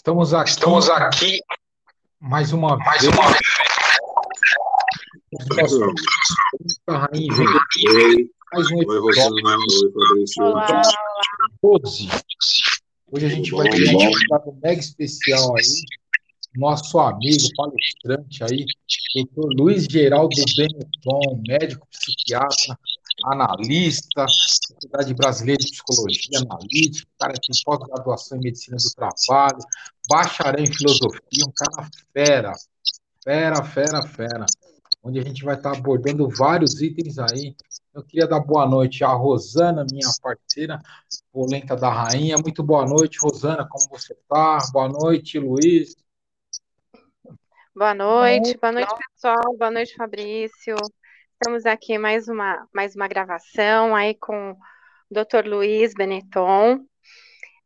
Estamos aqui. Estamos aqui. Mais uma mais vez. uma vez. Mais um oi, episódio 12. Hoje a gente vai ter um convidado mega especial aí, nosso amigo palestrante aí, doutor Luiz Geraldo Benetton, médico psiquiatra, analista, Sociedade Brasileira de Psicologia Analítica, cara que tem pós-graduação em Medicina do Trabalho, bacharel em Filosofia, um cara fera, fera, fera, fera, onde a gente vai estar abordando vários itens aí. Eu queria dar boa noite à Rosana, minha parceira, polenta da rainha. Muito boa noite, Rosana, como você está? Boa noite, Luiz. boa noite, boa noite, pessoal, boa noite, Fabrício. Estamos aqui mais uma, mais uma gravação aí com o Dr. Luiz Benetton,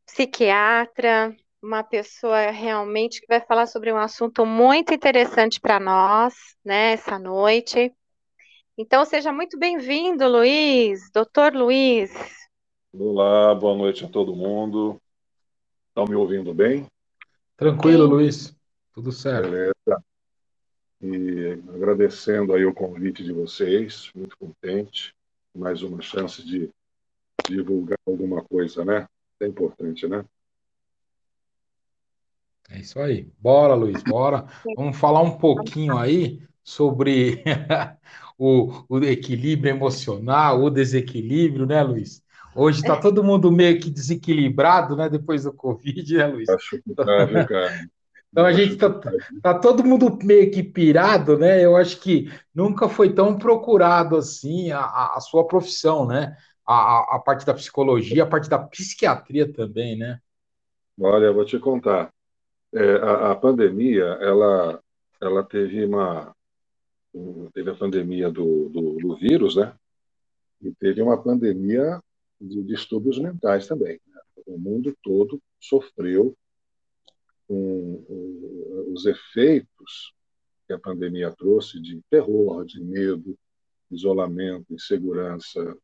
psiquiatra, uma pessoa realmente que vai falar sobre um assunto muito interessante para nós, né, essa noite. Então, seja muito bem-vindo, Luiz, doutor Luiz. Olá, boa noite a todo mundo. Estão me ouvindo bem? Tranquilo, Sim. Luiz. Tudo certo. Beleza. E agradecendo aí o convite de vocês, muito contente. Mais uma chance de divulgar alguma coisa, né? É importante, né? É isso aí. Bora, Luiz, bora. Vamos falar um pouquinho aí sobre o, o equilíbrio emocional, o desequilíbrio, né, Luiz? Hoje está todo mundo meio que desequilibrado, né, depois do Covid, né, Luiz? Acho que tá, viu, cara? Então a gente tá, tá todo mundo meio que pirado, né? Eu acho que nunca foi tão procurado assim a, a, sua profissão, né? A, a, parte da psicologia, a parte da psiquiatria também, né? Olha, eu vou te contar. É, a, a pandemia, ela, ela teve uma, um- teve a pandemia do, do, do vírus, né? E teve uma pandemia de distúrbios mentais também. né? O mundo todo sofreu com os efeitos que a pandemia trouxe de terror, de medo, isolamento, insegurança,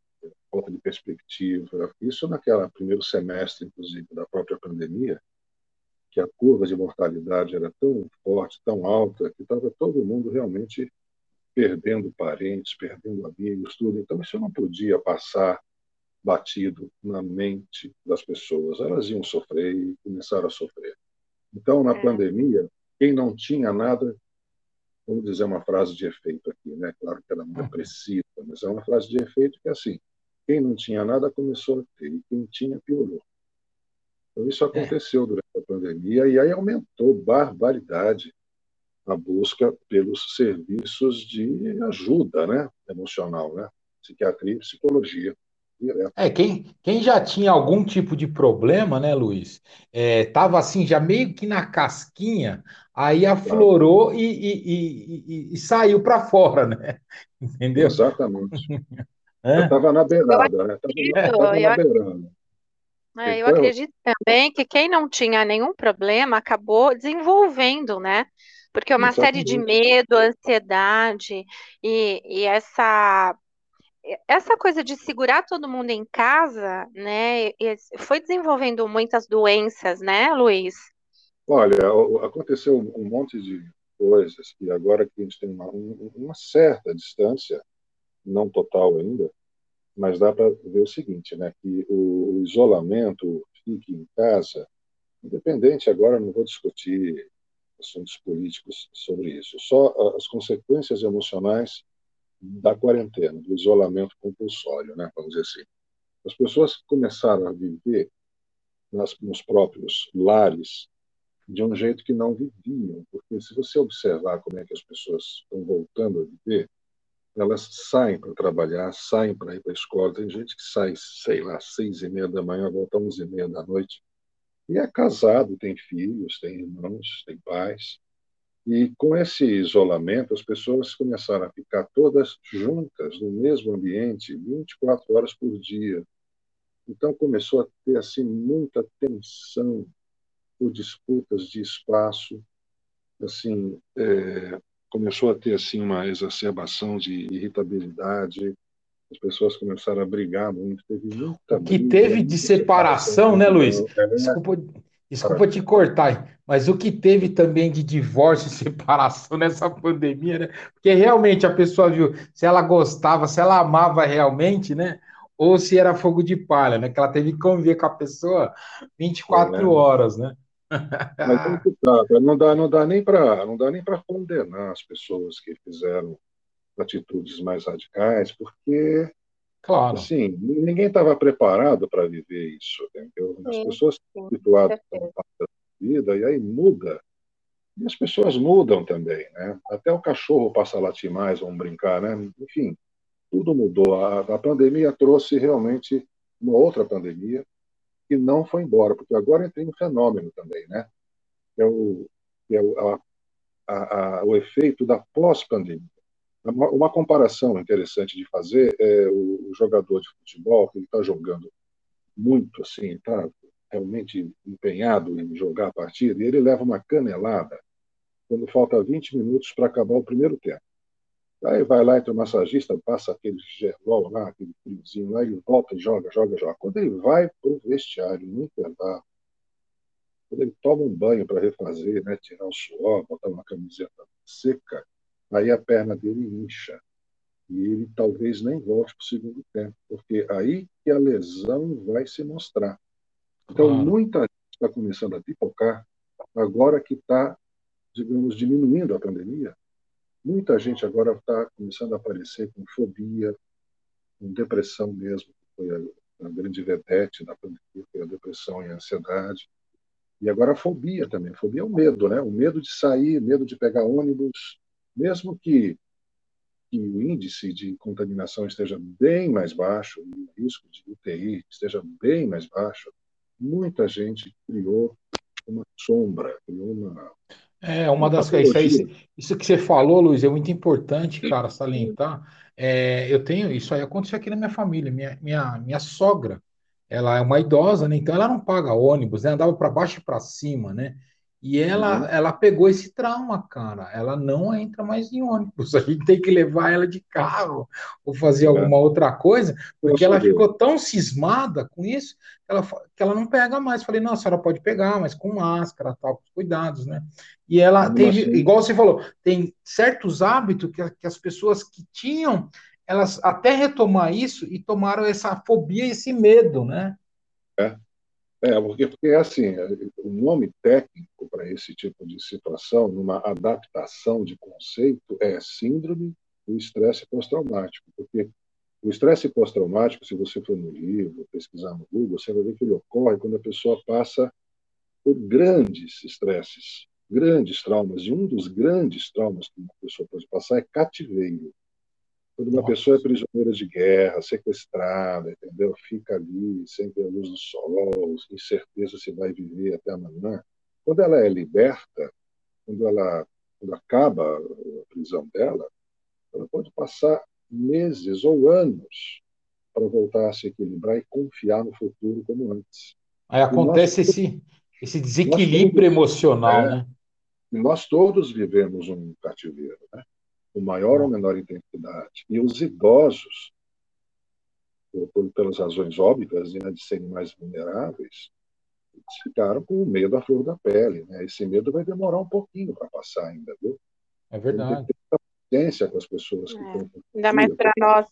falta de perspectiva. Isso naquela primeiro semestre, inclusive, da própria pandemia, que a curva de mortalidade era tão forte, tão alta, que estava todo mundo realmente perdendo parentes, perdendo amigos, tudo. Então, isso não podia passar batido na mente das pessoas. Elas iam sofrer e começaram a sofrer. Então, na É. pandemia, quem não tinha nada, vamos dizer uma frase de efeito aqui, né? Claro que ela não é precisa, mas é uma frase de efeito que é assim: quem não tinha nada começou a ter, e quem tinha piorou. Então, isso aconteceu durante a pandemia, e aí aumentou barbaridade a busca pelos serviços de ajuda né? emocional, né? psiquiatria e psicologia. Direto. É, quem, quem já tinha algum tipo de problema, né, Luiz? É, tava assim, já meio que na casquinha, aí aflorou e, e, e, e- e saiu para fora, né? Entendeu? Exatamente. Eu Hã? estava na beirada, né? acredito, Estava eu na beirada. É, eu acredito também que quem não tinha nenhum problema acabou desenvolvendo, né? Porque uma série de medo, ansiedade e, e essa essa coisa de segurar todo mundo em casa, né? e- Foi desenvolvendo muitas doenças, né, Luiz? Olha, aconteceu um monte de coisas que agora que a gente tem uma, um- uma certa distância, não total ainda, mas dá para ver o seguinte, né? Que o, isolamento, fique em casa, independente, agora não vou discutir assuntos políticos sobre isso, só as consequências emocionais da quarentena, do isolamento compulsório, né? Vamos dizer assim. As pessoas começaram a viver nas, nos próprios lares de um jeito que não viviam, porque se você observar como é que as pessoas estão voltando a viver, elas saem para trabalhar, saem para ir para a escola. Tem gente que sai, sei lá, seis e meia da manhã, volta onze e meia da noite, e é casado, tem filhos, tem irmãos, tem pais. E com esse isolamento, as pessoas começaram a ficar todas juntas no mesmo ambiente, 24 horas por dia. Então começou a ter assim muita tensão por disputas de espaço, assim é, começou a ter assim uma exacerbação de irritabilidade. As pessoas começaram a brigar muito, teve muita O que briga, teve de muita separação, né, Luiz? É, Desculpa, desculpa te cortar, mas o que teve também de divórcio e separação nessa pandemia, né? Porque realmente a pessoa viu se ela gostava, se ela amava realmente, né? Ou se era fogo de palha, né? Que ela teve que conviver com a pessoa 24 é, né? horas, né? Mas tá, não dá, não dá nem para não dá nem para condenar as pessoas que fizeram atitudes mais radicais, porque Claro. Sim, ninguém estava preparado para viver isso, entendeu? As sim, pessoas estão habituadas a vida e aí muda. E as pessoas mudam também, né? Até o cachorro passa a latir mais, vamos brincar, né? Enfim, tudo mudou. A, a pandemia trouxe realmente uma outra pandemia que não foi embora, porque agora tem um fenômeno também, né? É o, é o, a, a, o efeito da pós-pandemia. Uma, uma, comparação interessante de fazer é o, o jogador de futebol que está jogando muito assim, tá realmente empenhado em jogar a partida, e ele leva uma canelada quando falta 20 minutos para acabar o primeiro tempo. Aí vai lá, entra o massagista, passa aquele gelol lá, aquele friozinho lá, e volta e joga, joga, joga. Quando ele vai para o vestiário, no intervalo, quando ele toma um banho para refazer, né, tirar o suor, botar uma camiseta seca, aí a perna dele incha. E ele talvez nem volte para o segundo tempo, porque aí que a lesão vai se mostrar. Então, claro. muita gente está começando a pipocar, agora que está, digamos, diminuindo a pandemia. Muita gente agora está começando a aparecer com fobia, com depressão mesmo, que foi a, a grande vedete da pandemia, foi a depressão e a ansiedade. E agora a fobia também. A fobia é o medo, né? O medo de sair, medo de pegar ônibus, mesmo que, que o índice de contaminação esteja bem mais baixo, o risco de UTI esteja bem mais baixo, muita gente criou uma sombra, criou uma. É, uma das coisas. Isso, isso, que você falou, Luiz, é muito importante, cara, salientar. É, eu tenho. Isso aí aconteceu aqui na minha família. Minha, minha, minha sogra, ela é uma idosa, né? Então ela não paga ônibus, né? Andava para baixo e para cima, né? E ela, uhum. ela pegou esse trauma, cara. Ela não entra mais em ônibus. A gente tem que levar ela de carro ou fazer é. alguma outra coisa, porque ela ficou tão cismada com isso que ela, que ela não pega mais. Falei, não, a senhora pode pegar, mas com máscara, tal, com cuidados, né? E ela teve, assim? igual você falou, tem certos hábitos que, que as pessoas que tinham, elas até retomar isso e tomaram essa fobia, esse medo, né? É. É, porque, porque é assim, o nome técnico para esse tipo de situação, numa adaptação de conceito, é síndrome do estresse pós-traumático, porque o estresse pós-traumático, se você for no livro, pesquisar no Google, você vai ver que ele ocorre quando a pessoa passa por grandes estresses, grandes traumas, e um dos grandes traumas que uma pessoa pode passar é cativeiro. Quando uma Nossa. pessoa é prisioneira de guerra, sequestrada, entendeu? Fica ali sem ver a luz do sol, sem certeza se vai viver até amanhã. Quando ela é liberta, quando ela quando acaba a prisão dela, ela pode passar meses ou anos para voltar a se equilibrar e confiar no futuro como antes. Aí acontece nós, esse, esse desequilíbrio todos, emocional, é, né? E nós todos vivemos um cativeiro, né? Com maior ou menor intensidade. E os idosos, por, pelas razões óbvias né, de serem mais vulneráveis, ficaram com o medo à flor da pele. Né? Esse medo vai demorar um pouquinho para passar ainda, viu? É verdade. Paciência com as pessoas que é. estão. Ainda mais para nós,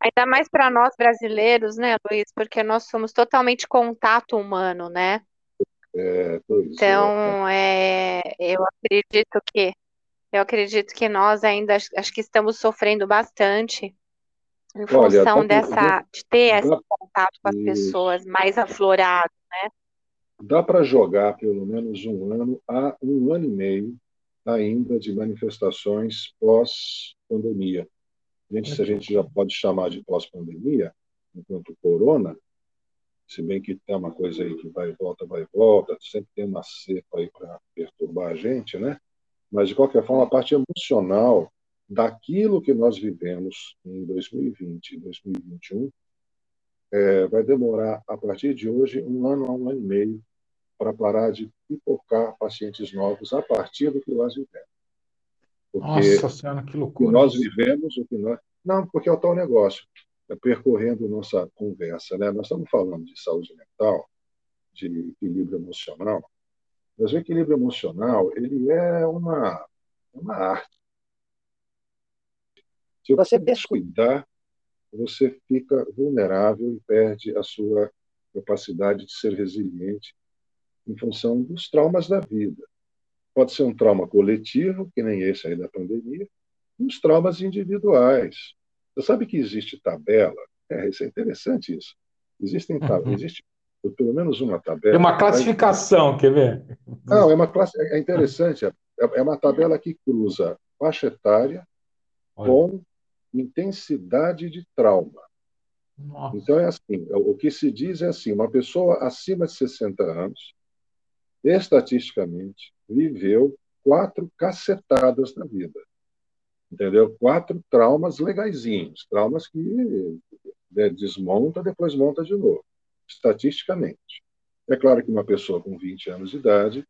ainda mais para nós brasileiros, né, Luiz? Porque nós somos totalmente contato humano, né? É, então, é. é, eu acredito que eu acredito que nós ainda acho que estamos sofrendo bastante em função Olha, dessa, de ter esse contato com as pessoas mais aflorado, né? Dá para jogar pelo menos um ano a um ano e meio ainda de manifestações pós-pandemia. Gente, se a gente já pode chamar de pós-pandemia, enquanto corona, se bem que tem uma coisa aí que vai e volta, vai e volta, sempre tem uma cepa aí para perturbar a gente, né? Mas, de qualquer forma, a parte emocional daquilo que nós vivemos em 2020 e 2021 é, vai demorar, a partir de hoje, um ano a um ano e meio para parar de pipocar pacientes novos a partir do que nós vivemos. Porque Nossa Senhora, que loucura. O que nós vivemos, o que nós... Não, porque é o tal negócio. É percorrendo nossa conversa, né? Nós estamos falando de saúde mental, de equilíbrio emocional, Mas o equilíbrio emocional, ele é uma, uma arte. Se você descuidar, você fica vulnerável e perde a sua capacidade de ser resiliente em função dos traumas da vida. Pode ser um trauma coletivo, que nem esse aí da pandemia, e os traumas individuais. Você sabe que existe tabela? É, isso é interessante isso. Existem uhum. existe pelo menos uma tabela. É uma classificação, quer ver? Não, é uma classe, é interessante. É, é uma tabela que cruza faixa etária Olha. com intensidade de trauma. Nossa. Então é assim, o que se diz é assim, uma pessoa acima de 60 anos, estatisticamente, viveu quatro cacetadas na vida. Entendeu? Quatro traumas legaisinhos, traumas que né, desmonta, depois monta de novo, estatisticamente. É claro que uma pessoa com 20 anos de idade,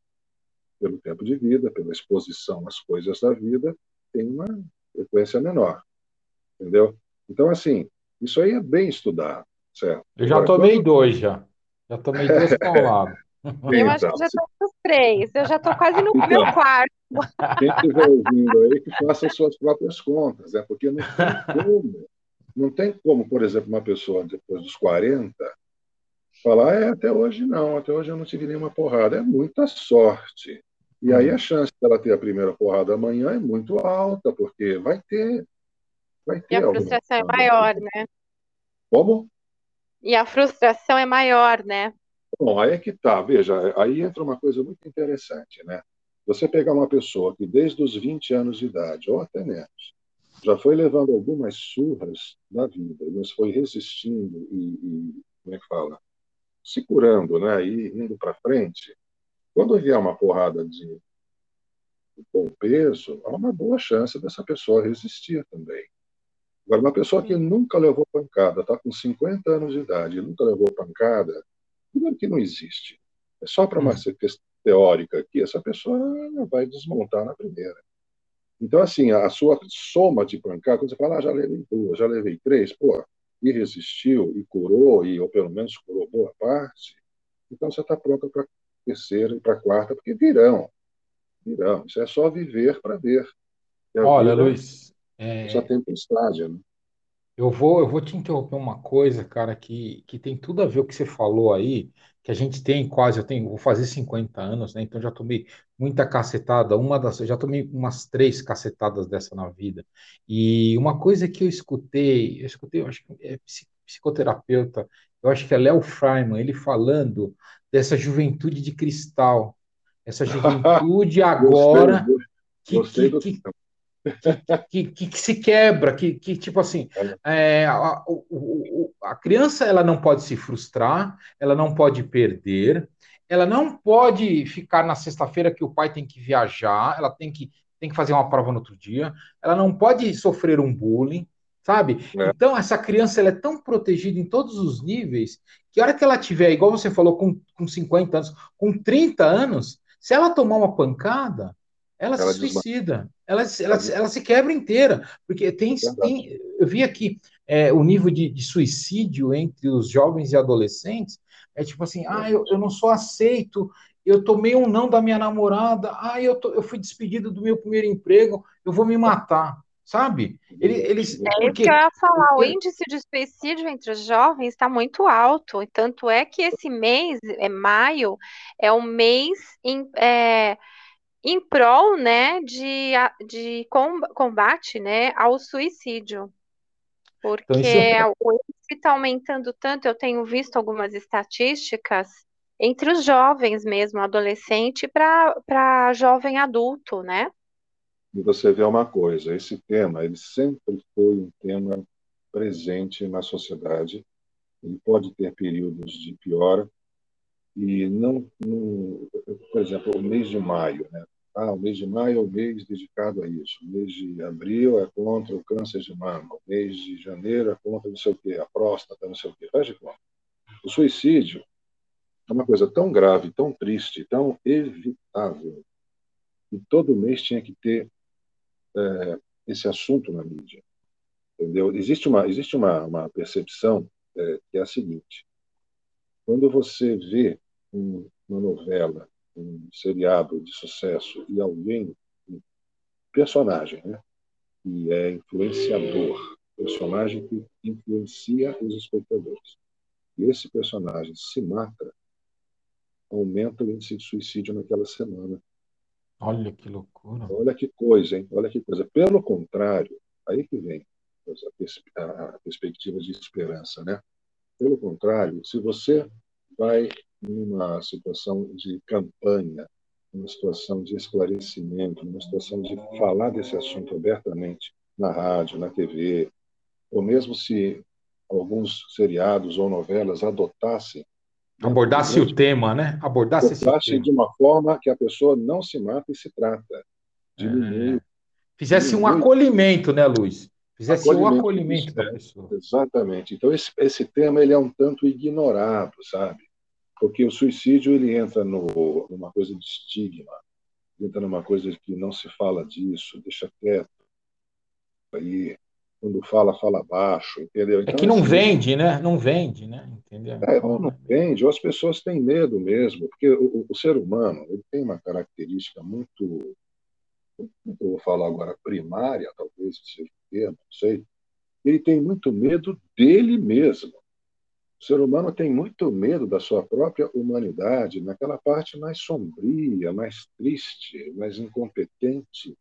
pelo tempo de vida, pela exposição às coisas da vida, tem uma frequência menor. Entendeu? Então, assim, isso aí é bem estudado, certo? Eu já Agora, tomei quando... dois, já. Já tomei dois pauladas. Eu acho que já estou com os três. Eu já estou quase no então, meu quarto. Quem estiver ouvindo aí, que faça as suas próprias contas, é porque não tem como. Não tem como, por exemplo, uma pessoa depois dos 40 falar, é, até hoje não, até hoje eu não tive nenhuma porrada. É muita sorte. E aí a chance dela ter a primeira porrada amanhã é muito alta, porque vai ter. Vai ter e a frustração é maior, né? Como? E a frustração é maior, né? Bom, aí é que tá, veja, aí entra uma coisa muito interessante, né? Você pegar uma pessoa que desde os 20 anos de idade, ou até menos, já foi levando algumas surras na vida, mas foi resistindo e, e como é que fala? Se curando, né? E indo para frente. Quando vier uma porrada de bom peso, há uma boa chance dessa pessoa resistir também. Agora, uma pessoa que nunca levou pancada, está com 50 anos de idade e nunca levou pancada, primeiro que não existe. É só para uma questão hum. teórica aqui, essa pessoa vai desmontar na primeira. Então, assim, a sua soma de pancada, quando você fala, ah, já levei duas, já levei três, pô, e resistiu, e curou, e, ou pelo menos curou boa parte, então você está pronto para terceira e para a quarta, porque virão. Virão. Isso é só viver para ver. Olha, Luiz. É... Tem tempestade, né? Eu vou, eu vou te interromper uma coisa, cara, que, que tem tudo a ver com o que você falou aí, que a gente tem quase, eu tenho, vou fazer 50 anos, né? Então já tomei muita cacetada, uma das, já tomei umas três cacetadas dessa na vida. E uma coisa que eu escutei, eu escutei, eu acho que é psicoterapeuta, eu acho que é Léo Freiman, ele falando dessa juventude de cristal, essa juventude agora gostei, que, que, que, que, que, que, se quebra, que, que tipo assim, é, a, o, a criança ela não pode se frustrar, ela não pode perder, ela não pode ficar na sexta-feira que o pai tem que viajar, ela tem que, tem que fazer uma prova no outro dia, ela não pode sofrer um bullying, sabe? É. Então, essa criança ela é tão protegida em todos os níveis que a hora que ela tiver, igual você falou, com, com 50 anos, com 30 anos, se ela tomar uma pancada, ela, ela se suicida, ela, ela, ela, se quebra inteira, porque tem, tem eu vi aqui é, o nível de, de, suicídio entre os jovens e adolescentes, é tipo assim, ah, eu, eu não sou aceito, eu tomei um não da minha namorada, ah, eu, tô, eu fui despedido do meu primeiro emprego, eu vou me matar, sabe? Eles, eles, é porque, isso que eu ia falar, porque... o índice de suicídio entre os jovens está muito alto, tanto é que esse mês, é maio, é o mês em, é, em prol, né, de, de combate, né, ao suicídio. Porque então, o índice está aumentando tanto, eu tenho visto algumas estatísticas entre os jovens mesmo, adolescente para jovem adulto, né? E você vê uma coisa, esse tema, ele sempre foi um tema presente na sociedade, ele pode ter períodos de piora, e não, por exemplo, o mês de maio, né? Ah, o mês de maio é o mês dedicado a isso. O mês de abril é contra o câncer de mama. O mês de janeiro é contra não sei o quê, a próstata, não sei o quê. Faz de conta. O suicídio é uma coisa tão grave, tão triste, tão evitável, que todo mês tinha que ter é, esse assunto na mídia. Entendeu? Existe uma, existe uma, uma percepção é, que é a seguinte: quando você vê um, uma novela um seriado de sucesso e alguém, um personagem, né, que é influenciador, personagem que influencia os espectadores, e esse personagem se mata, aumenta o índice de suicídio naquela semana. Olha que loucura. Olha que coisa, hein? Olha que coisa. Pelo contrário, aí que vem a perspectiva de esperança, né? Pelo contrário, se você vai numa situação de campanha, numa situação de esclarecimento, numa situação de falar desse assunto abertamente na rádio, na TV, ou mesmo se alguns seriados ou novelas adotassem abordasse o tema, né? Abordasse esse tema. de uma forma que a pessoa não se mata e se trata. Diminuir. É. Fizesse um acolhimento, né, Luiz? Fizesse acolhimento, um acolhimento da pessoa. Exatamente. Então, esse, esse tema ele é um tanto ignorado, sabe? Porque o suicídio ele entra no, numa coisa de estigma, entra numa coisa que não se fala disso, deixa quieto. Aí, quando fala, fala baixo, entendeu? É então, é que não assim, vende, né? Não vende, né? Entendeu? É, ou não vende, ou as pessoas têm medo mesmo, porque o, o ser humano ele tem uma característica muito, eu vou falar agora primária, talvez seja o termo, não sei, ele tem muito medo dele mesmo. O ser humano tem muito medo da sua própria humanidade, naquela parte mais sombria, mais triste, mais incompetente.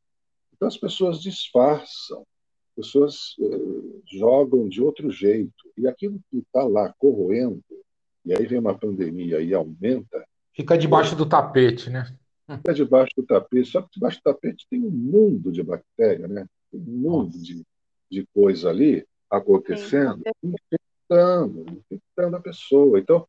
Então as pessoas disfarçam, pessoas uh, jogam de outro jeito. E aquilo que está lá corroendo, e aí vem uma pandemia e aumenta. Fica debaixo do tapete, né? Fica debaixo do tapete. Só que debaixo do tapete tem um mundo de bactéria, né? Tem um mundo de, de coisa ali acontecendo, infectando, infectando a pessoa. Então,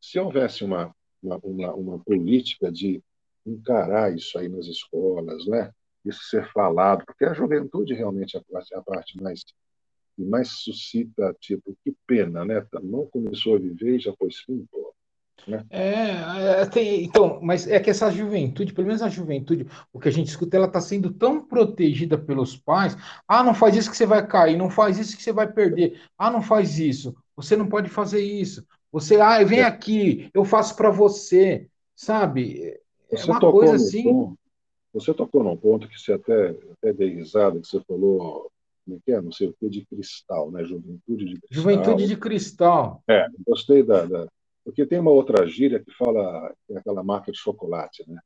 se houvesse uma, uma, uma, uma política de encarar isso aí nas escolas, né? isso ser falado, porque a juventude realmente é a parte, parte mais que mais suscita, tipo, que pena, né? Não começou a viver e já pôs fim, pô. Né? É, é, tem, então, mas é que essa juventude, pelo menos a juventude, o que a gente escuta, ela está sendo tão protegida pelos pais. Ah, não faz isso que você vai cair, não faz isso que você vai perder. Ah, não faz isso, você não pode fazer isso. Você, ah, vem é. aqui, eu faço para você, sabe? É você uma coisa assim. Ponto, você tocou num ponto que você até, até dei risada, que você falou, como é que é? Não sei o que, de cristal, né? Juventude de cristal. Juventude de cristal. É, gostei da, da... Porque tem uma outra gíria que fala, é aquela marca de chocolate, né?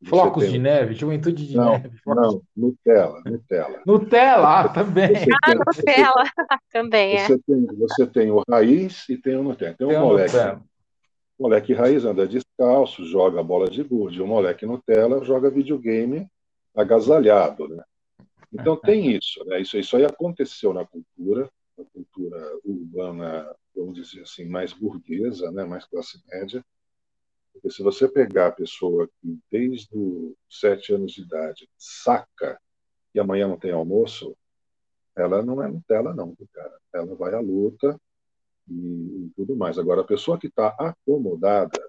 Você Flocos tem... de neve, juventude de não, neve. Não, Nutella, Nutella. Nutella, ah, também. ah, Nutella, também é. Você tem, você tem o raiz e tem o Nutella. Tem, tem um moleque Nutella. O moleque raiz anda descalço, joga bola de gude. O moleque Nutella joga videogame agasalhado, né? Então tem isso, né? Isso, isso aí aconteceu na cultura, na cultura urbana, vamos dizer assim, mais burguesa, né? Mais classe média. Porque se você pegar a pessoa que desde os sete anos de idade saca que amanhã não tem almoço, ela não é Nutella, não, cara. Ela vai à luta, e, e tudo mais. Agora, a pessoa que está acomodada,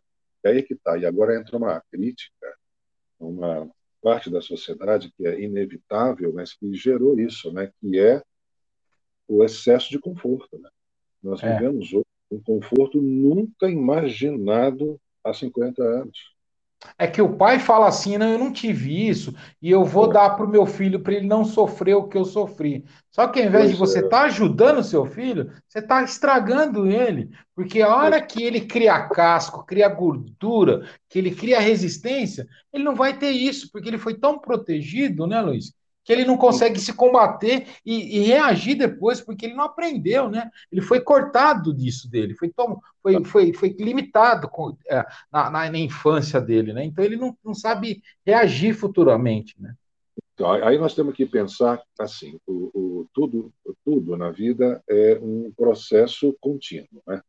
é aí que está, e agora entra uma crítica, uma parte da sociedade que é inevitável, mas que gerou isso, né? que é o excesso de conforto. Né? Nós é. vivemos hoje um conforto nunca imaginado há 50 anos. É que o pai fala assim: não, eu não tive isso, e eu vou é. dar para o meu filho para ele não sofrer o que eu sofri. Só que ao invés pois de você estar é. tá ajudando o seu filho, você está estragando ele. Porque a hora que ele cria casco, cria gordura, que ele cria resistência, ele não vai ter isso, porque ele foi tão protegido, né, Luiz? Que ele não consegue se combater e, e, reagir depois, porque ele não aprendeu, né? Ele foi cortado disso dele, foi, tom, foi, foi, foi limitado com, é, na, na, na, infância dele, né? Então ele não, não sabe reagir futuramente, né? Então, aí nós temos que pensar assim, o, o, tudo, tudo na vida é um processo contínuo, né?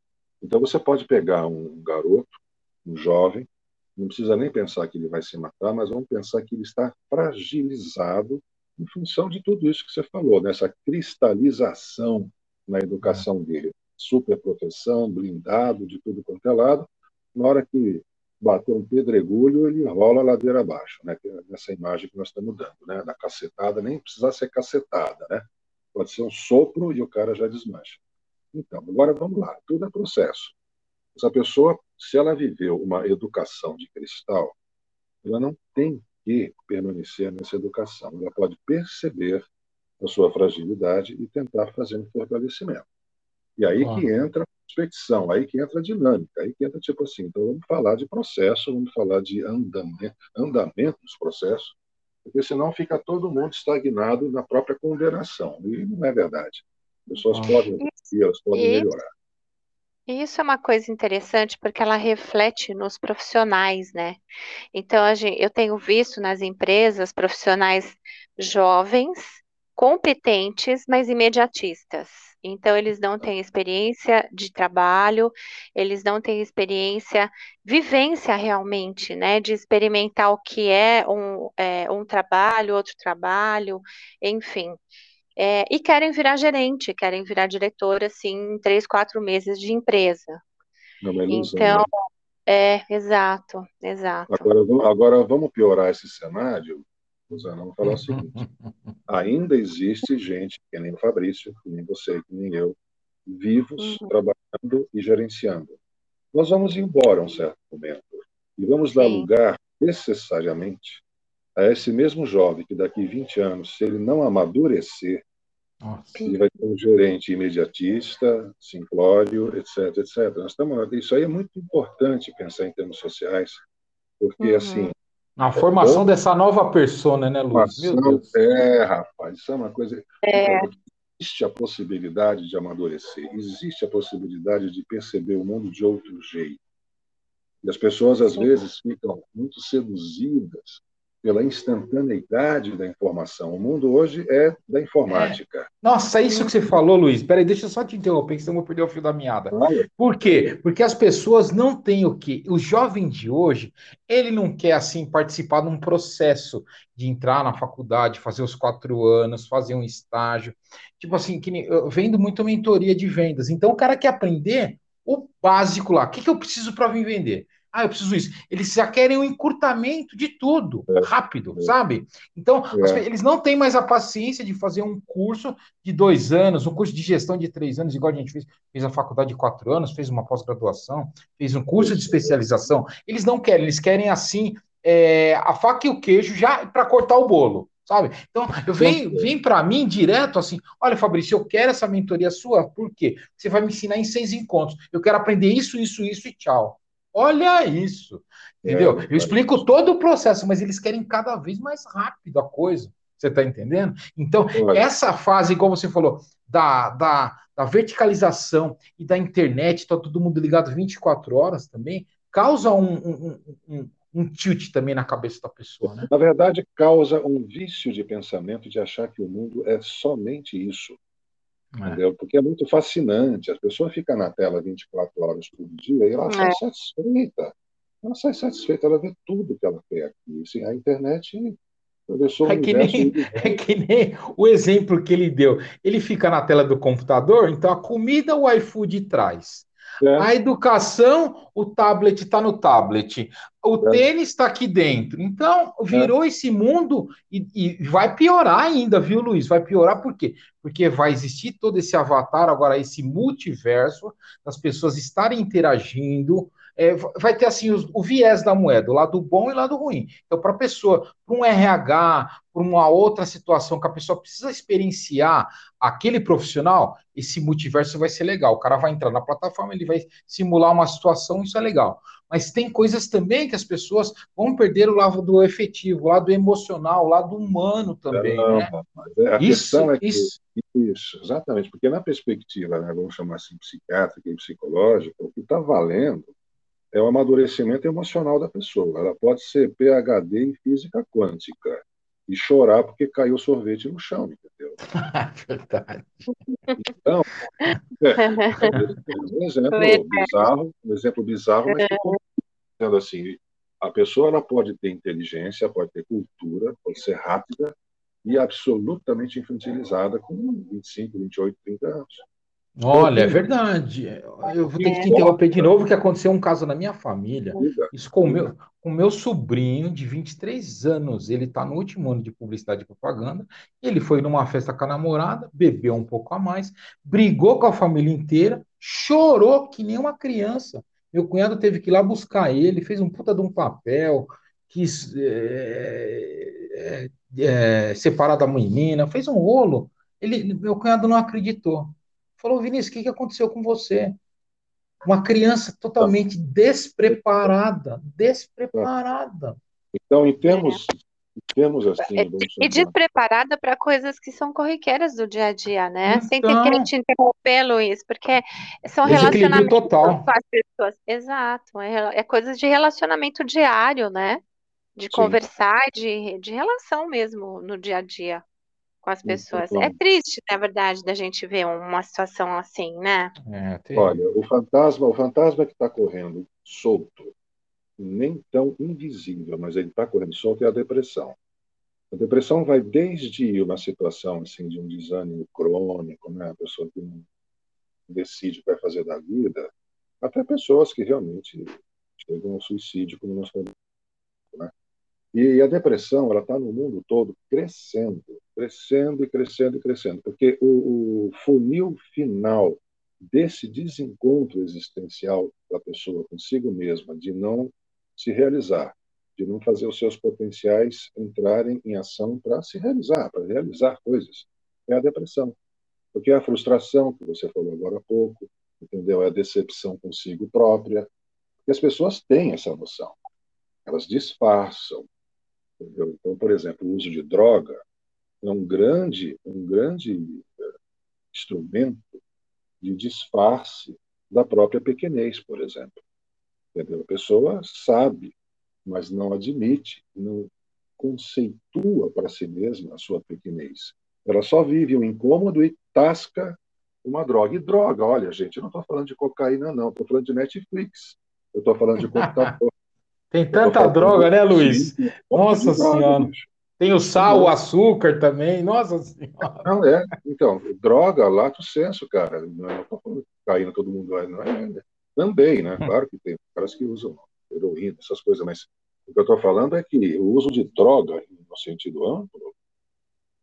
Então você pode pegar um garoto, um jovem, não precisa nem pensar que ele vai se matar, mas vamos pensar que ele está fragilizado em função de tudo isso que você falou, nessa cristalização na educação dele. Superproteção, blindado de tudo quanto é lado. Na hora que bater um pedregulho, ele rola a ladeira abaixo, né? É nessa imagem que nós estamos dando, né? Da cacetada, nem precisa ser cacetada, né? Pode ser um sopro e o cara já desmancha. Então, agora vamos lá, tudo é processo. Essa pessoa, se ela viveu uma educação de cristal, ela não tem que permanecer nessa educação. Ela pode perceber a sua fragilidade e tentar fazer um fortalecimento. E aí que entra a expedição, aí que entra a dinâmica, aí que entra tipo assim, então vamos falar de processo, vamos falar de andamento, andamento dos processos, porque senão fica todo mundo estagnado na própria condenação, e não é verdade. As pessoas podem evoluir, elas podem melhorar. Isso é uma coisa interessante porque ela reflete nos profissionais, né? Então, eu tenho visto nas empresas profissionais jovens, competentes, mas imediatistas. Então, eles não têm experiência de trabalho, eles não têm experiência, vivência realmente, né? De experimentar o que é um, é, um trabalho, outro trabalho, enfim. É, e querem virar gerente, querem virar diretor, assim, em três, quatro meses de empresa. Não, é ilusão, então, né? é, exato, exato. Agora, agora vamos piorar esse cenário, Rosana, vamos falar o seguinte. Ainda existe gente, que nem o Fabrício, que nem você, que nem eu, vivos, uhum. trabalhando e gerenciando. Nós vamos embora um certo momento e vamos dar Sim. lugar necessariamente a esse mesmo jovem que daqui 20 anos, se ele não amadurecer, Nossa. ele vai ser um gerente imediatista, simplório, etc, etc. Nós estamos, isso aí é muito importante pensar em termos sociais, porque uhum. assim a formação dessa nova persona, né, Luiz? Meu Deus. É, rapaz, isso é uma coisa. É. Existe a possibilidade de amadurecer, existe a possibilidade de perceber o mundo de outro jeito. E as pessoas, às Sim. vezes, ficam muito seduzidas pela instantaneidade da informação. O mundo hoje é da informática. É. Nossa, é isso que você falou, Luiz. Peraí, deixa eu só te interromper, senão eu vou perder o fio da meada. Por quê? Porque as pessoas não têm o quê? O jovem de hoje, ele não quer, assim, participar de um processo de entrar na faculdade, fazer os quatro anos, fazer um estágio. Tipo assim, que eu vendo muito mentoria de vendas. Então, o cara quer aprender o básico lá. O que, que eu preciso para vir vender? Ah, eu preciso isso. Eles já querem um encurtamento de tudo, é. rápido, é. sabe? Então, é. eles não têm mais a paciência de fazer um curso de dois anos, um curso de gestão de três anos, igual a gente fez, fez a faculdade de quatro anos, fez uma pós-graduação, fez um curso de especialização. Eles não querem, eles querem assim é, a faca e o queijo já para cortar o bolo. Sabe? Então, eu vem, vem para mim direto assim: olha, Fabrício, eu quero essa mentoria sua, por quê? Você vai me ensinar em seis encontros. Eu quero aprender isso, isso, isso e tchau. Olha isso. Entendeu? É, eu explico todo o processo, mas eles querem cada vez mais rápido a coisa. Você está entendendo? Então, essa fase, como você falou, da, da, da verticalização e da internet, está todo mundo ligado 24 horas também, causa um, um, um, um tilt também na cabeça da pessoa. Né? Na verdade, causa um vício de pensamento de achar que o mundo é somente isso. É. Entendeu? Porque é muito fascinante. A pessoa fica na tela 24 horas por dia e ela é. sai satisfeita. Ela sai satisfeita, ela vê tudo que ela quer aqui. Assim, a internet é que, nem, é que nem o exemplo que ele deu. Ele fica na tela do computador, então a comida o iFood traz. É. A educação, o tablet está no tablet. O é. tênis está aqui dentro. Então, virou é. esse mundo e, e, vai piorar ainda, viu, Luiz? Vai piorar por quê? Porque vai existir todo esse avatar, agora esse multiverso, das pessoas estarem interagindo, é, vai ter assim o, o, viés da moeda, o lado bom e o lado ruim. Então, para a pessoa, para um RH, para uma outra situação que a pessoa precisa experienciar aquele profissional, esse multiverso vai ser legal. O cara vai entrar na plataforma, ele vai simular uma situação, isso é legal. Mas tem coisas também que as pessoas vão perder o lado do efetivo, o lado emocional, o lado humano também. Não, né? É, a isso, questão é que isso. isso, exatamente, porque na perspectiva, né, vamos chamar assim, psiquiátrica e psicológica, o que está valendo é o amadurecimento emocional da pessoa. Ela pode ser PhD em física quântica e chorar porque caiu sorvete no chão, entendeu? Verdade. Então, é, um exemplo bizarro, um exemplo bizarro, mas que dizendo assim, a pessoa ela pode ter inteligência, pode ter cultura, pode ser rápida e absolutamente infantilizada com 25, 28, 30 anos. Olha, é verdade. Eu vou ter que te interromper de novo, que aconteceu um caso na minha família. Isso com o meu, com meu sobrinho de 23 anos. Ele está no último ano de publicidade e propaganda. Ele foi numa festa com a namorada, bebeu um pouco a mais, brigou com a família inteira, chorou que nem uma criança. Meu cunhado teve que ir lá buscar ele, fez um puta de um papel, quis é, é, separar da menina, fez um rolo. Ele, meu cunhado não acreditou. Falou, Vinícius, o que, que aconteceu com você? Uma criança totalmente despreparada, despreparada. Então, em termos, em termos assim, é, e despreparada para coisas que são corriqueiras do dia a dia, né? Então, Sem ter te interromper, Luiz, porque são relacionamentos total. com as pessoas. Exato, é, é coisas de relacionamento diário, né? De Sim. conversar, de, de relação mesmo no dia a dia com as pessoas. É triste, na verdade, da gente ver uma situação assim, né? É, Olha, o fantasma, o fantasma que está correndo solto, nem tão invisível, mas ele está correndo solto é a depressão. A depressão vai desde uma situação assim de um desânimo crônico, né, a pessoa que não decide o que vai fazer da vida, até pessoas que realmente chegam ao suicídio, como nós falamos, né? E a depressão, ela está no mundo todo crescendo, crescendo e crescendo e crescendo, porque o, o funil final desse desencontro existencial da pessoa consigo mesma, de não se realizar, de não fazer os seus potenciais entrarem em ação para se realizar, para realizar coisas, é a depressão. Porque é a frustração, que você falou agora há pouco, entendeu? É a decepção consigo própria. Porque as pessoas têm essa noção. Elas disfarçam, Entendeu? Então, por exemplo, o uso de droga é um grande, um grande eh, instrumento de disfarce da própria pequenez, por exemplo. Entendeu? A pessoa sabe, mas não admite, não conceitua para si mesma a sua pequenez. Ela só vive um incômodo e tasca uma droga. E droga, olha, gente, eu não estou falando de cocaína, não, estou falando de Netflix, eu estou falando de computador, tem tanta droga, né, Luiz? Nossa Senhora. Tem o sal, o açúcar também, nossa senhora. Não é, então, droga, lato senso, cara. Não é caindo todo mundo, não é. Também, né? Claro que tem caras que usam heroína, essas coisas, mas o que eu estou falando é que o uso de droga, no sentido amplo,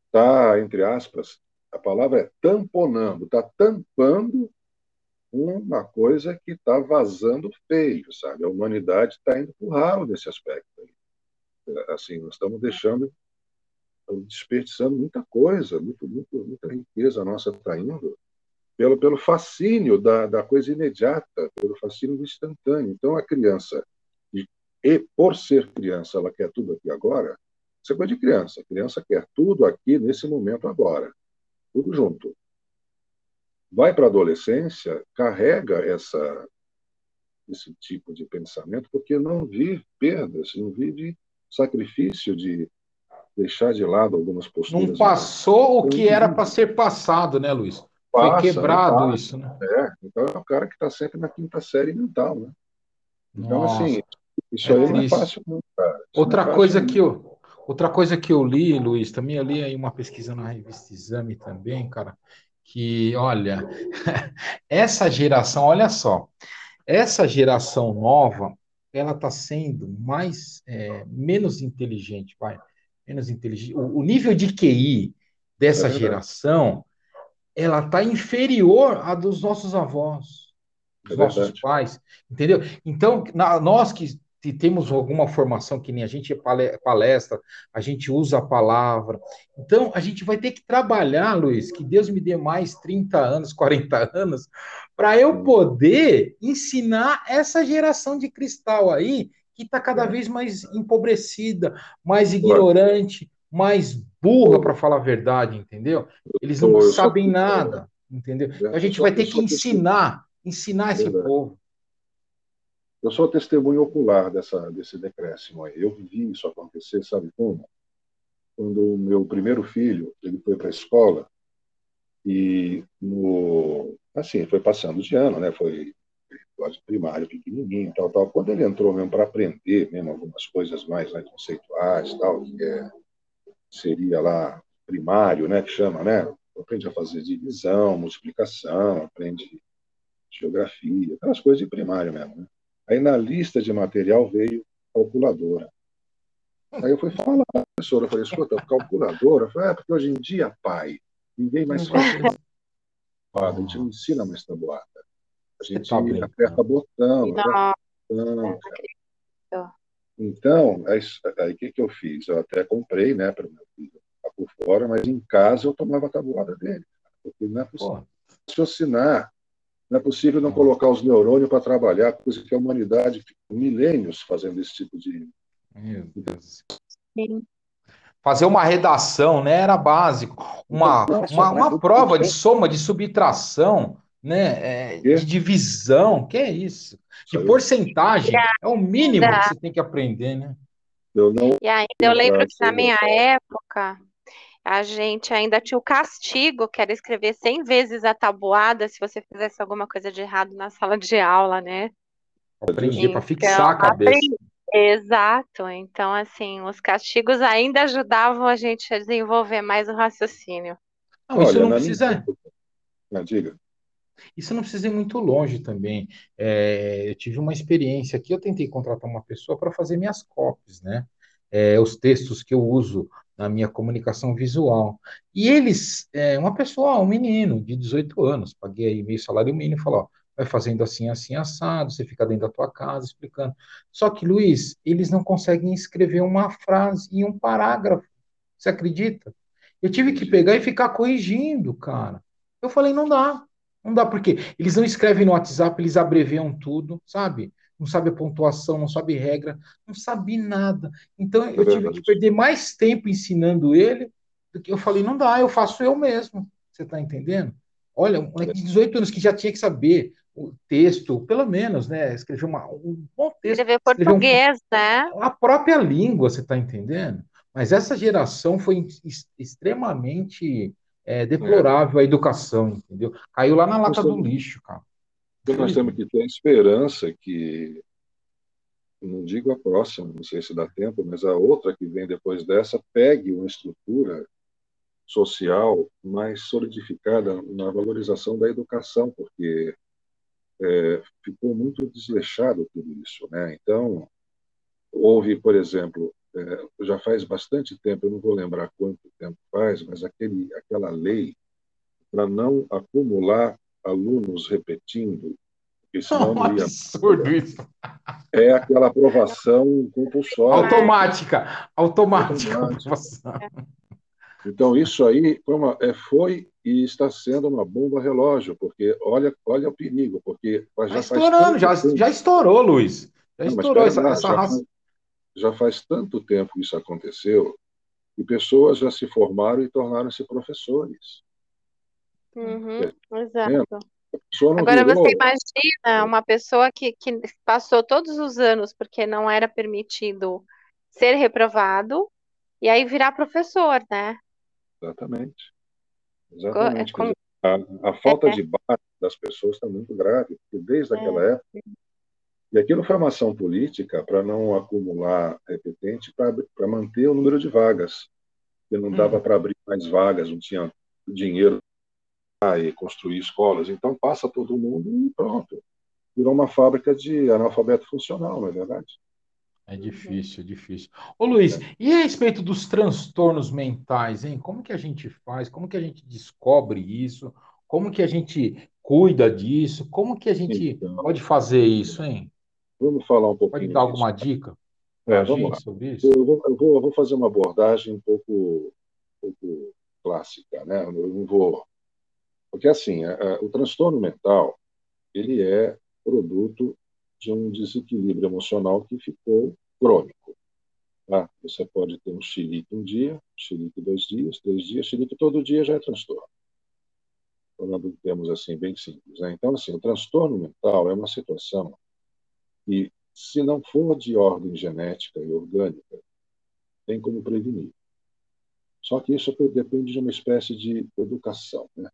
está, entre aspas, a palavra é tamponando, está tampando uma coisa que está vazando feio, sabe? A humanidade está indo para o ralo nesse aspecto. Assim, nós estamos deixando, desperdiçando muita coisa, muito, muito, muita riqueza nossa está indo pelo, pelo fascínio da, da coisa imediata, pelo fascínio do instantâneo. Então, a criança, e, e por ser criança, ela quer tudo aqui agora, isso é coisa de criança. A criança quer tudo aqui, nesse momento agora. Tudo junto vai para a adolescência, carrega essa, esse tipo de pensamento, porque não vive perdas, não vive sacrifício de deixar de lado algumas posturas. Não passou o que era para ser passado, né, Luiz? Foi Passa, quebrado passa. isso, né? É, então é o cara que está sempre na quinta série mental, né? Então, Nossa, assim, isso é aí não é fácil, não, cara. Isso outra é coisa que eu, outra coisa que eu li, Luiz, também eu li aí uma pesquisa na revista Exame também, cara, que, olha, essa geração, olha só, essa geração nova, ela está sendo mais, é, menos inteligente, vai, menos inteligente. O, o nível de QI dessa é geração, ela está inferior à dos nossos avós, dos é nossos pais, entendeu? Então, na, nós que se temos alguma formação que nem a gente palestra, a gente usa a palavra. Então, a gente vai ter que trabalhar, Luiz, que Deus me dê mais 30 anos, 40 anos, para eu poder ensinar essa geração de cristal aí, que está cada vez mais empobrecida, mais ignorante, mais burra, para falar a verdade, entendeu? Eles não sabem nada, entendeu? Então, a gente vai ter que ensinar, ensinar esse povo. Eu sou testemunho ocular dessa, desse decréscimo aí. Eu vi isso acontecer, sabe como? Quando o meu primeiro filho ele foi para a escola e no assim foi passando de ano, né? Foi quase primário, pequenininho, tal, tal. Quando ele entrou mesmo para aprender mesmo algumas coisas mais né, conceituais, tal, que é, seria lá primário, né? Que chama, né? Aprende a fazer divisão, multiplicação, aprende geografia, aquelas coisas de primário mesmo, né? Aí na lista de material veio calculadora. Aí eu fui falar a professora, eu falei, escuta, calculadora? Eu falei, é, porque hoje em dia, pai, ninguém mais faz tabuada, a gente não ensina mais tabuada. A gente tá aperta botão, aperta botão. Então, aí o que, que eu fiz? Eu até comprei, né, para o meu filho por fora, mas em casa eu tomava a tabuada dele. Porque não é possível raciocinar, não é possível não colocar os neurônios para trabalhar, coisa que a humanidade ficou milênios fazendo esse tipo de. Meu Deus. Sim. Fazer uma redação, né? Era básico. Uma, uma, uma prova de soma, de subtração, né? É, de divisão, que é isso? De porcentagem, é o mínimo que você tem que aprender, né? Eu não... E ainda eu lembro que na minha época, a gente ainda tinha o castigo, que era escrever 100 vezes a tabuada se você fizesse alguma coisa de errado na sala de aula, né? Aprendi então, para fixar a cabeça. Aprendi. Exato. Então, assim, os castigos ainda ajudavam a gente a desenvolver mais o raciocínio. Não, isso Olha, não precisa. Não, diga. Isso não precisa ir muito longe também. É, eu tive uma experiência aqui, eu tentei contratar uma pessoa para fazer minhas copies, né? É, os textos que eu uso na minha comunicação visual. E eles, é, uma pessoa, um menino de 18 anos, paguei aí meio salário mínimo, falou, ó, vai fazendo assim, assim, assado, você fica dentro da tua casa explicando. Só que, Luiz, eles não conseguem escrever uma frase e um parágrafo. Você acredita? Eu tive que pegar e ficar corrigindo, cara. Eu falei, não dá. Não dá, porque eles não escrevem no WhatsApp, eles abreviam tudo, sabe? Não sabe a pontuação, não sabe regra, não sabe nada. Então eu tive que perder mais tempo ensinando ele do que eu falei, não dá, eu faço eu mesmo. Você está entendendo? Olha, um moleque de 18 anos que já tinha que saber o texto, pelo menos, né? Escrever uma, um bom texto. Escrever português, um, né? A própria língua, você está entendendo? Mas essa geração foi extremamente é, deplorável é. a educação, entendeu? Caiu lá na lata do lixo, cara. Então, nós temos que ter esperança que, não digo a próxima, não sei se dá tempo, mas a outra que vem depois dessa pegue uma estrutura social mais solidificada na valorização da educação, porque é, ficou muito desleixado tudo isso. Né? Então, houve, por exemplo, é, já faz bastante tempo, eu não vou lembrar quanto tempo faz, mas aquele, aquela lei para não acumular alunos repetindo, isso é um absurdo isso. É aquela aprovação compulsória. Automática, automática. automática. Então, isso aí foi, é, foi, e está sendo uma bomba relógio, porque olha, olha o perigo, porque já, já estourando, já, já estourou, Luiz. Já Não, estourou essa, essa já, raça. Faz, já faz tanto tempo que isso aconteceu, e pessoas já se formaram e tornaram-se professores. Uhum, exato. Agora virou. você imagina uma pessoa que, que passou todos os anos porque não era permitido ser reprovado e aí virar professor, né? Exatamente. Exatamente. É, a, a, falta é. de base das pessoas está muito grave, porque desde é. aquela época. E aquilo foi uma ação política para não acumular repetente, para manter o número de vagas. Porque não dava hum. para abrir mais vagas, não tinha dinheiro e construir escolas. Então passa todo mundo e pronto. Virou uma fábrica de analfabeto funcional, não é verdade? É difícil, é difícil. Ô Luiz, é. e a respeito dos transtornos mentais, hein? Como que a gente faz? Como que a gente descobre isso? Como que a gente cuida disso? Como que a gente então, pode fazer isso, hein? Vamos falar um pouquinho. Pode dar alguma dica é, vamos lá. sobre isso? Eu vou, eu vou, eu vou fazer uma abordagem um pouco, um pouco clássica, né? Eu não vou porque, assim, a, a, o transtorno mental, ele é produto de um desequilíbrio emocional que ficou crônico. Tá? Você pode ter um xilique um dia, xilique dois dias, três dias, xilique todo dia já é transtorno. Falando em termos assim, bem simples. Né? Então, assim, o transtorno mental é uma situação que, se não for de ordem genética e orgânica, tem como prevenir. Só que isso depende de uma espécie de educação. Né?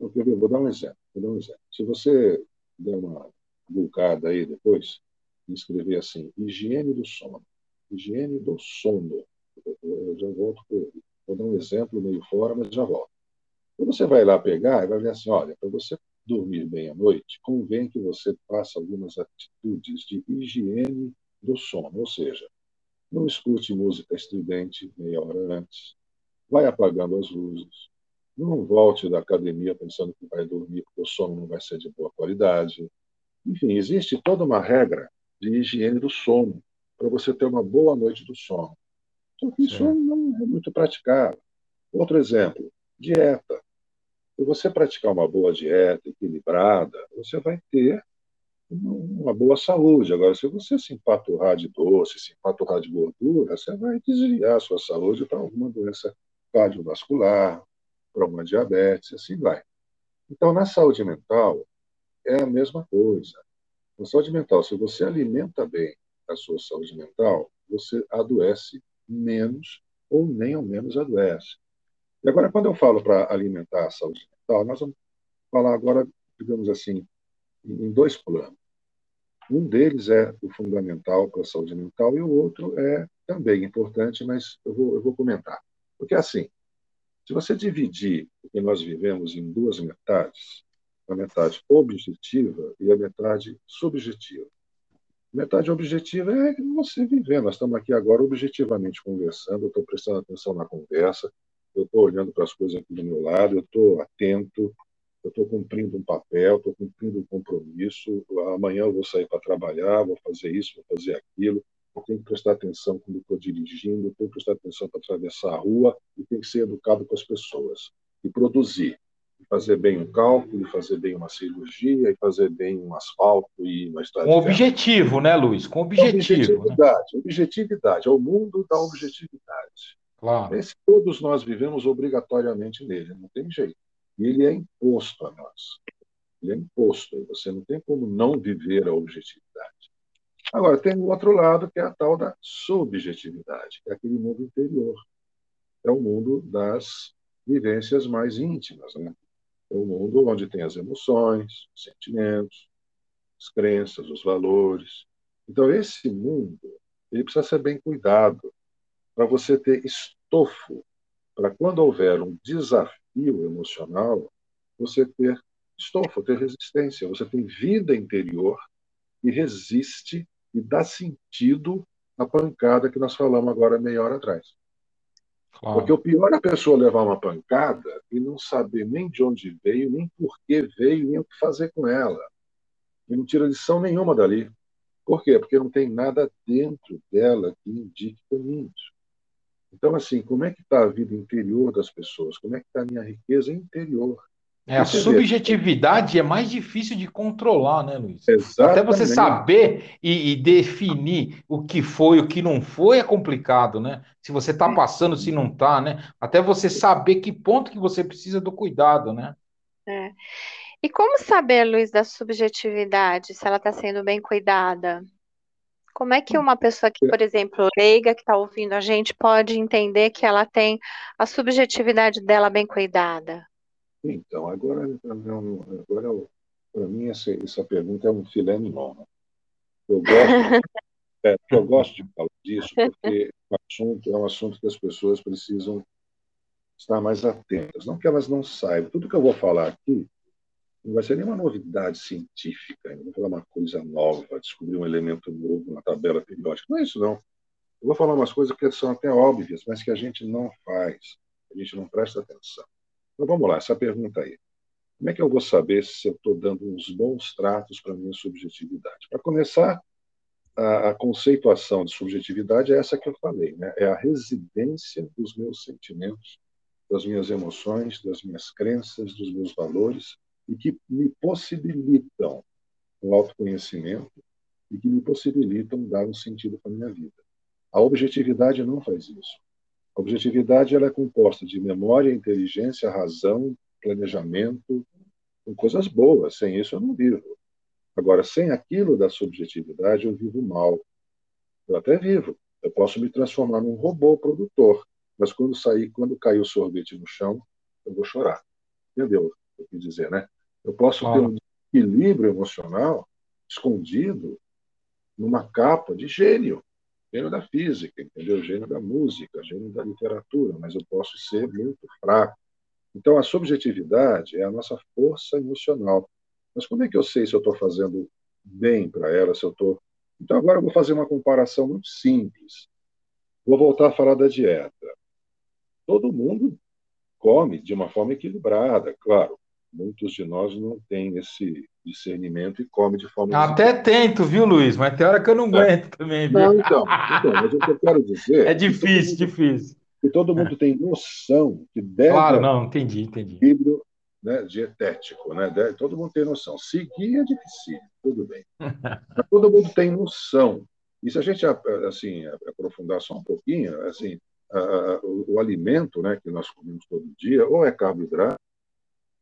Então, ver? Vou dar um exemplo. Vou dar um exemplo. Se você der uma bulcada aí depois, escrever assim, higiene do sono. Higiene do sono. Eu já volto. Vou dar um exemplo meio fora, mas já volto. Quando você vai lá pegar e vai ver assim, olha, para você dormir bem à noite, convém que você faça algumas atitudes de higiene do sono, ou seja, não escute música estridente meia hora antes, vai apagando as luzes, não volte da academia pensando que vai dormir porque o sono não vai ser de boa qualidade. Enfim, existe toda uma regra de higiene do sono. para você ter uma boa noite do sono. Só que isso não é muito praticado. Outro exemplo, dieta. Se você praticar uma boa dieta equilibrada, você vai ter uma boa saúde. Agora, se você se empaturrar de doce, se empaturrar de gordura, você vai desviar a sua saúde para alguma doença cardiovascular, para uma diabetes, assim vai. Então, na saúde mental, é a mesma coisa. Na saúde mental, se você alimenta bem a sua saúde mental, você adoece menos ou nem ao menos adoece. E agora, quando eu falo para alimentar a saúde mental, nós vamos falar agora, digamos assim, em dois planos. Um deles é o fundamental para a saúde mental e o outro é também importante, mas eu vou, eu vou comentar. Porque, assim, se você dividir o que nós vivemos em duas metades, a metade objetiva e a metade subjetiva. A metade objetiva é você viver. Nós estamos aqui agora objetivamente conversando, eu estou prestando atenção na conversa, eu estou olhando para as coisas aqui do meu lado, eu estou atento, eu estou cumprindo um papel, estou cumprindo um compromisso. Amanhã eu vou sair para trabalhar, vou fazer isso, vou fazer aquilo. Eu tenho que prestar atenção quando estou dirigindo, tenho que prestar atenção para atravessar a rua e tenho que ser educado com as pessoas e produzir fazer bem um cálculo, fazer bem uma cirurgia, e fazer bem um asfalto e uma estrada. Com objetivo, né, Luiz? Com objetivo. Objetividade, né? objetividade, é o mundo da objetividade. Claro. Esse todos nós vivemos obrigatoriamente nele, não tem jeito. E ele é imposto a nós. Ele é imposto, você não tem como não viver a objetividade. Agora, tem o outro lado, que é a tal da subjetividade, que é aquele mundo interior. É o mundo das vivências mais íntimas, né? É um mundo onde tem as emoções, os sentimentos, as crenças, os valores. Então, esse mundo ele precisa ser bem cuidado para você ter estofo para quando houver um desafio emocional, você ter estofo, ter resistência. Você tem vida interior que resiste e dá sentido à pancada que nós falamos agora meia hora atrás. Claro. Porque o pior é a pessoa levar uma pancada e não saber nem de onde veio, nem por que veio, nem o que fazer com ela. E não tira lição nenhuma dali. Por quê? Porque não tem nada dentro dela que indique caminhos. Então, assim, como é que está a vida interior das pessoas? Como é que está a minha riqueza interior? É, a subjetividade é mais difícil de controlar, né, Luiz? Exatamente. Até você saber e, e, definir o que foi, o que não foi, é complicado, né? Se você está passando, se não está, né? Até você saber que ponto que você precisa do cuidado, né? É. E como saber, Luiz, da subjetividade, se ela está sendo bem cuidada? Como é que uma pessoa que, por exemplo, leiga, que está ouvindo a gente, pode entender que ela tem a subjetividade dela bem cuidada? Então, agora, agora para mim, essa, essa pergunta é um filé mignon. Né? Eu gosto, é, eu gosto de falar disso porque o assunto é um assunto que as pessoas precisam estar mais atentas. Não que elas não saibam. Tudo que eu vou falar aqui não vai ser nenhuma novidade científica, não vou falar uma coisa nova, descobrir um elemento novo na tabela periódica. Não é isso, não. Eu vou falar umas coisas que são até óbvias, mas que a gente não faz, a gente não presta atenção. Então vamos lá, essa pergunta aí. Como é que eu vou saber se eu estou dando uns bons tratos para a minha subjetividade? Para começar, a, a, conceituação de subjetividade é essa que eu falei, né? é a residência dos meus sentimentos, das minhas emoções, das minhas crenças, dos meus valores, e que me possibilitam o autoconhecimento e que me possibilitam dar um sentido para a minha vida. A objetividade não faz isso. A objetividade ela é composta de memória, inteligência, razão, planejamento, com coisas boas. Sem isso eu não vivo. Agora, sem aquilo da subjetividade, eu vivo mal. Eu até vivo. Eu posso me transformar num robô produtor, mas quando sair, quando cair o sorvete no chão, eu vou chorar. Entendeu o que dizer, né? Eu posso ter um equilíbrio emocional escondido numa capa de gênio gênio da física, entendeu? Gênio da música, gênio da literatura, mas eu posso ser muito fraco. Então, a subjetividade é a nossa força emocional. Mas como é que eu sei se eu estou fazendo bem para ela, se eu estou... Então, agora eu vou fazer uma comparação muito simples. Vou voltar a falar da dieta. Todo mundo come de uma forma equilibrada, claro. Muitos de nós não têm esse discernimento e comem de forma. Até tento, viu, Luiz? Mas tem hora que eu não é. aguento é. também. Viu? Não, então, então, mas o que eu quero dizer. É difícil, mundo, difícil. Que todo mundo é. tem noção que deve. Claro, não, entendi, entendi. Equilíbrio né, dietético, né? Deve, todo mundo tem noção. Seguir é difícil, tudo bem. mas todo mundo tem noção. E se a gente assim aprofundar só um pouquinho, assim, a, a, o, o, alimento, né, que nós comemos todo dia, ou é carboidrato,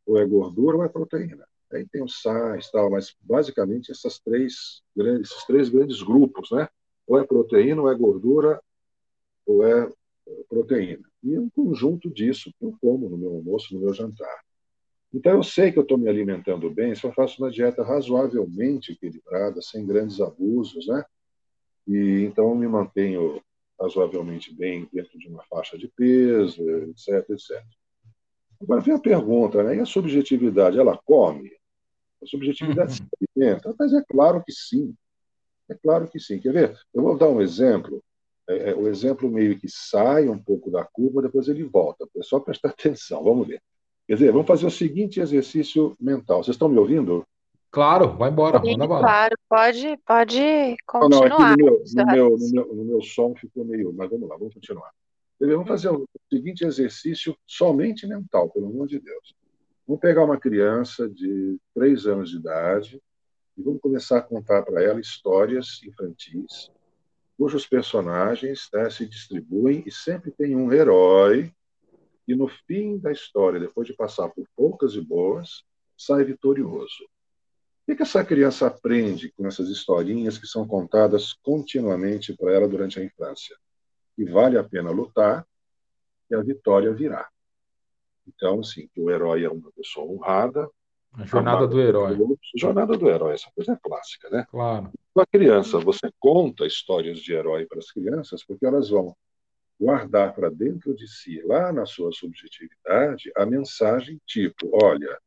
ou é gordura, ou é proteína. Aí tem os sais, tal, mas basicamente essas três grandes, esses três grandes grupos, né? Ou é proteína, ou é gordura, ou é proteína. E é um conjunto disso que eu como no meu almoço, no meu jantar. Então eu sei que eu estou me alimentando bem se eu faço uma dieta razoavelmente equilibrada, sem grandes abusos, né? E então eu me mantenho razoavelmente bem dentro de uma faixa de peso, etc, etc. Agora vem a pergunta, né? E a subjetividade, ela come? A subjetividade uhum. se alimenta? Mas é claro que sim. É claro que sim. Quer ver? Eu vou dar um exemplo. É, é, o exemplo meio que sai um pouco da curva, depois ele volta. É só prestar atenção. Vamos ver. Quer dizer, vamos fazer o seguinte exercício mental. Vocês estão me ouvindo? Claro, vai embora, Sim, manda Claro, pode, pode continuar. Não, não, aqui no meu, no, meu, no, meu, no meu som ficou meio. Mas vamos lá, vamos continuar. Vamos fazer o seguinte exercício somente mental, pelo amor de Deus. Vamos pegar uma criança de três anos de idade e vamos começar a contar para ela histórias infantis, cujos personagens né, se distribuem e sempre tem um herói e no fim da história, depois de passar por poucas e boas, sai vitorioso. O que essa criança aprende com essas historinhas que são contadas continuamente para ela durante a infância? Que vale a pena lutar e a vitória virá. Então, assim, que o herói é uma pessoa honrada. A jornada do herói. jornada do herói, essa coisa é clássica, né? Claro. Com a criança, você conta histórias de herói para as crianças, porque elas vão guardar para dentro de si, lá na sua subjetividade, a mensagem tipo: olha,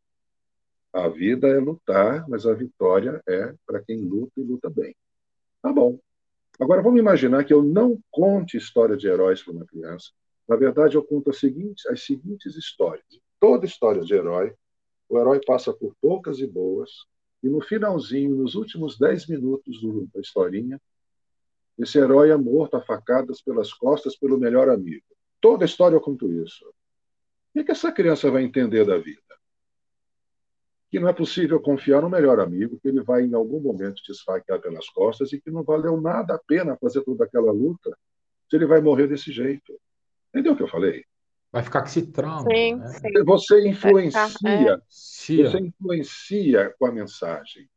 a vida é lutar, mas a vitória é para quem luta e luta bem. Tá bom. Agora, vamos imaginar que eu não conte história de heróis para uma criança. Na verdade, eu conto as seguintes, as seguintes histórias. Toda história de herói, o herói passa por poucas e boas, e no finalzinho, nos últimos dez minutos da historinha, esse herói é morto a facadas pelas costas pelo melhor amigo. Toda história eu conto isso. O que essa criança vai entender da vida? Que não é possível confiar no melhor amigo, que ele vai em algum momento te esfaquear pelas costas e que não valeu nada a pena fazer toda aquela luta se ele vai morrer desse jeito. Entendeu o que eu falei? Vai ficar com esse trauma. Sim, né? sim. Você influencia, é. você influencia com a mensagem.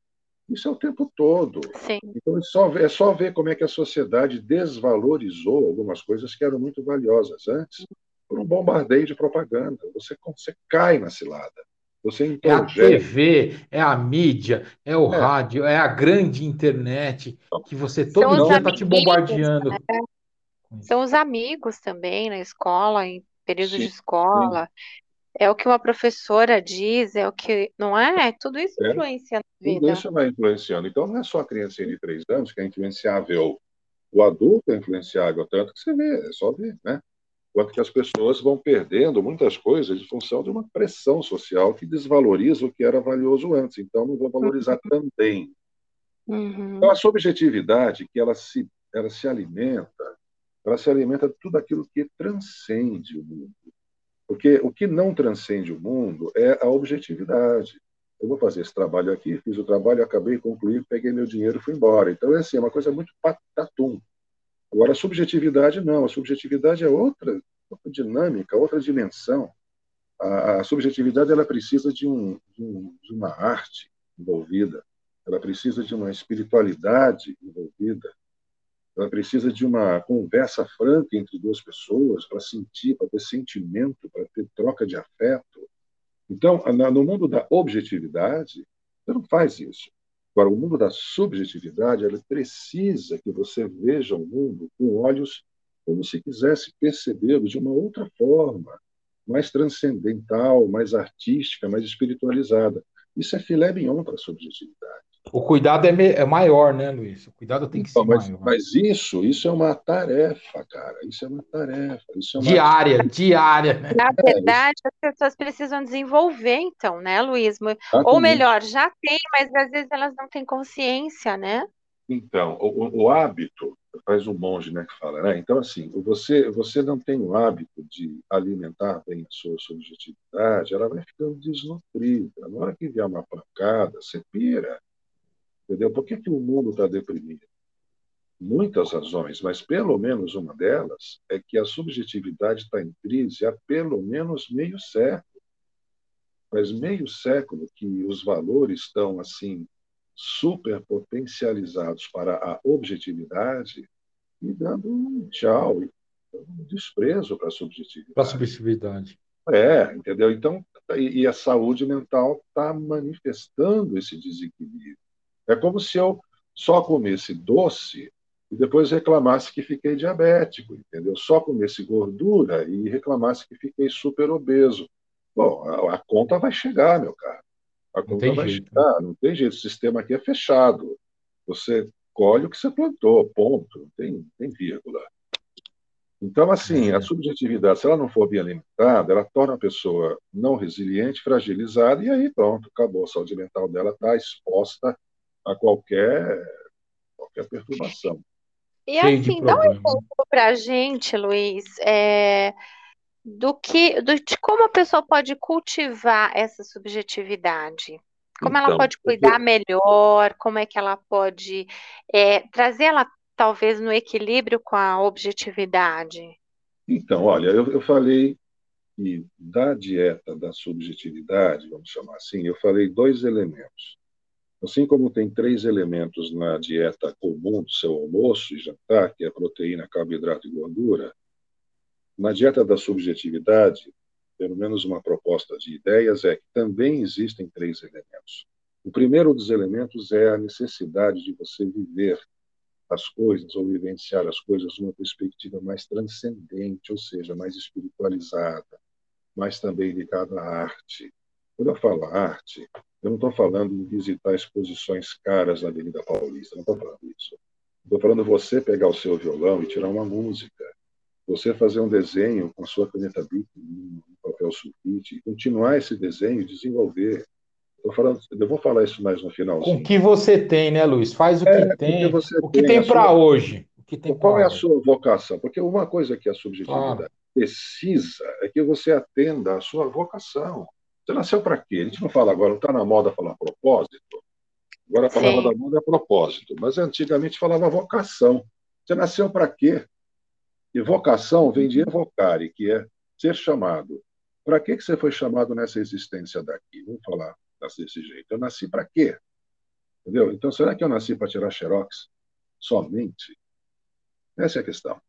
Isso é o tempo todo. Sim. Então é só, é só ver como é que a sociedade desvalorizou algumas coisas que eram muito valiosas antes por um bombardeio de propaganda. Você, você cai na cilada. Você é a TV, é a mídia, é o é. rádio, é a grande internet que você todo São dia está te bombardeando. Né? São os amigos também na escola, em período sim, de escola. Sim. É o que uma professora diz, é o que. Não é? Tudo isso é. influencia na vida. Tudo isso vai influenciando. Então não é só a criança de três anos que é influenciável. O adulto é influenciável, tanto que você vê, é só ver, né? Quanto que as pessoas vão perdendo muitas coisas em função de uma pressão social que desvaloriza o que era valioso antes. Então, não vou valorizar uhum. também. Uhum. Então, a subjetividade, que ela se, ela se alimenta, ela se alimenta de tudo aquilo que transcende o mundo. Porque o que não transcende o mundo é a objetividade. Eu vou fazer esse trabalho aqui, fiz o trabalho, acabei, concluí, peguei meu dinheiro e fui embora. Então, é assim, é uma coisa muito patatum. Agora, a subjetividade não, a subjetividade é outra, outra dinâmica, outra dimensão. A, a subjetividade ela precisa de, um, de, um, de uma arte envolvida, ela precisa de uma espiritualidade envolvida, ela precisa de uma conversa franca entre duas pessoas para sentir, para ter sentimento, para ter troca de afeto. Então, no mundo da objetividade, você não faz isso. Agora, o mundo da subjetividade, ela precisa que você veja o mundo com olhos como se quisesse percebê-lo de uma outra forma, mais transcendental, mais artística, mais espiritualizada. Isso é filé mignon para a subjetividade. O cuidado é, é, maior, né, Luiz? O cuidado tem que então, ser mas, maior. Mas isso, isso é uma tarefa, cara. Isso é uma tarefa. Isso é uma... Diária, diária. Né? Na verdade, as pessoas precisam desenvolver, então, né, Luiz? Ou melhor, já tem, mas às vezes elas não têm consciência, né? Então, o, o hábito, faz um monge né, que fala, né? Então, assim, você, você não tem o hábito de alimentar bem a sua subjetividade, ela vai ficando desnutrida. Na hora que vier uma pancada, você pira. Entendeu? Por que, que o mundo está deprimido? Muitas razões, mas pelo menos uma delas é que a subjetividade está em crise há pelo menos meio século. Faz meio século que os valores estão assim superpotencializados para a objetividade e dando um tchau, um desprezo para a subjetividade. Para a subjetividade. É, entendeu? Então, e, e a saúde mental está manifestando esse desequilíbrio. É como se eu só comesse doce e depois reclamasse que fiquei diabético, entendeu? Só comesse gordura e reclamasse que fiquei super obeso. Bom, a, a conta vai chegar, meu caro. A conta vai jeito. chegar, não tem jeito. O sistema aqui é fechado. Você colhe o que você plantou, ponto. Não tem, tem vírgula. Então, assim, a é. subjetividade, se ela não for bem alimentada, ela torna a pessoa não resiliente, fragilizada, e aí pronto, acabou. A saúde mental dela está exposta a qualquer, qualquer perturbação. E assim, dá um exemplo para a gente, Luiz, é, do que, do, de como a pessoa pode cultivar essa subjetividade. Como então, ela pode cuidar porque... melhor, como é que ela pode é, trazê-la talvez no equilíbrio com a objetividade. Então, olha, eu, eu falei que da dieta da subjetividade, vamos chamar assim, eu falei dois elementos. Assim como tem três elementos na dieta comum do seu almoço e jantar, que é proteína, carboidrato e gordura, na dieta da subjetividade, pelo menos uma proposta de ideias é que também existem três elementos. O primeiro dos elementos é a necessidade de você viver as coisas ou vivenciar as coisas numa perspectiva mais transcendente, ou seja, mais espiritualizada, mais também ligada à arte. Quando eu falo arte, eu não estou falando em visitar exposições caras na Avenida Paulista, não estou falando isso. Estou falando você pegar o seu violão e tirar uma música, você fazer um desenho com a sua caneta Bic, um papel sulfite, e continuar esse desenho, desenvolver. Tô falando, eu vou falar isso mais no final. Com o que você tem, né, Luiz? Faz o que é, tem. O que tem, tem para hoje. O que tem Qual é a sua vocação? Porque uma coisa que a subjetividade claro. precisa é que você atenda à sua vocação. Você nasceu para quê? A gente não fala agora, não está na moda falar propósito. Agora a palavra Sim. da moda é propósito, mas antigamente falava vocação. Você nasceu para quê? E vocação vem de evocare, que é ser chamado. Para que, que você foi chamado nessa existência daqui? Vamos falar desse jeito. Eu nasci para quê? Entendeu? Então, será que eu nasci para tirar xerox? Somente? Essa é a questão.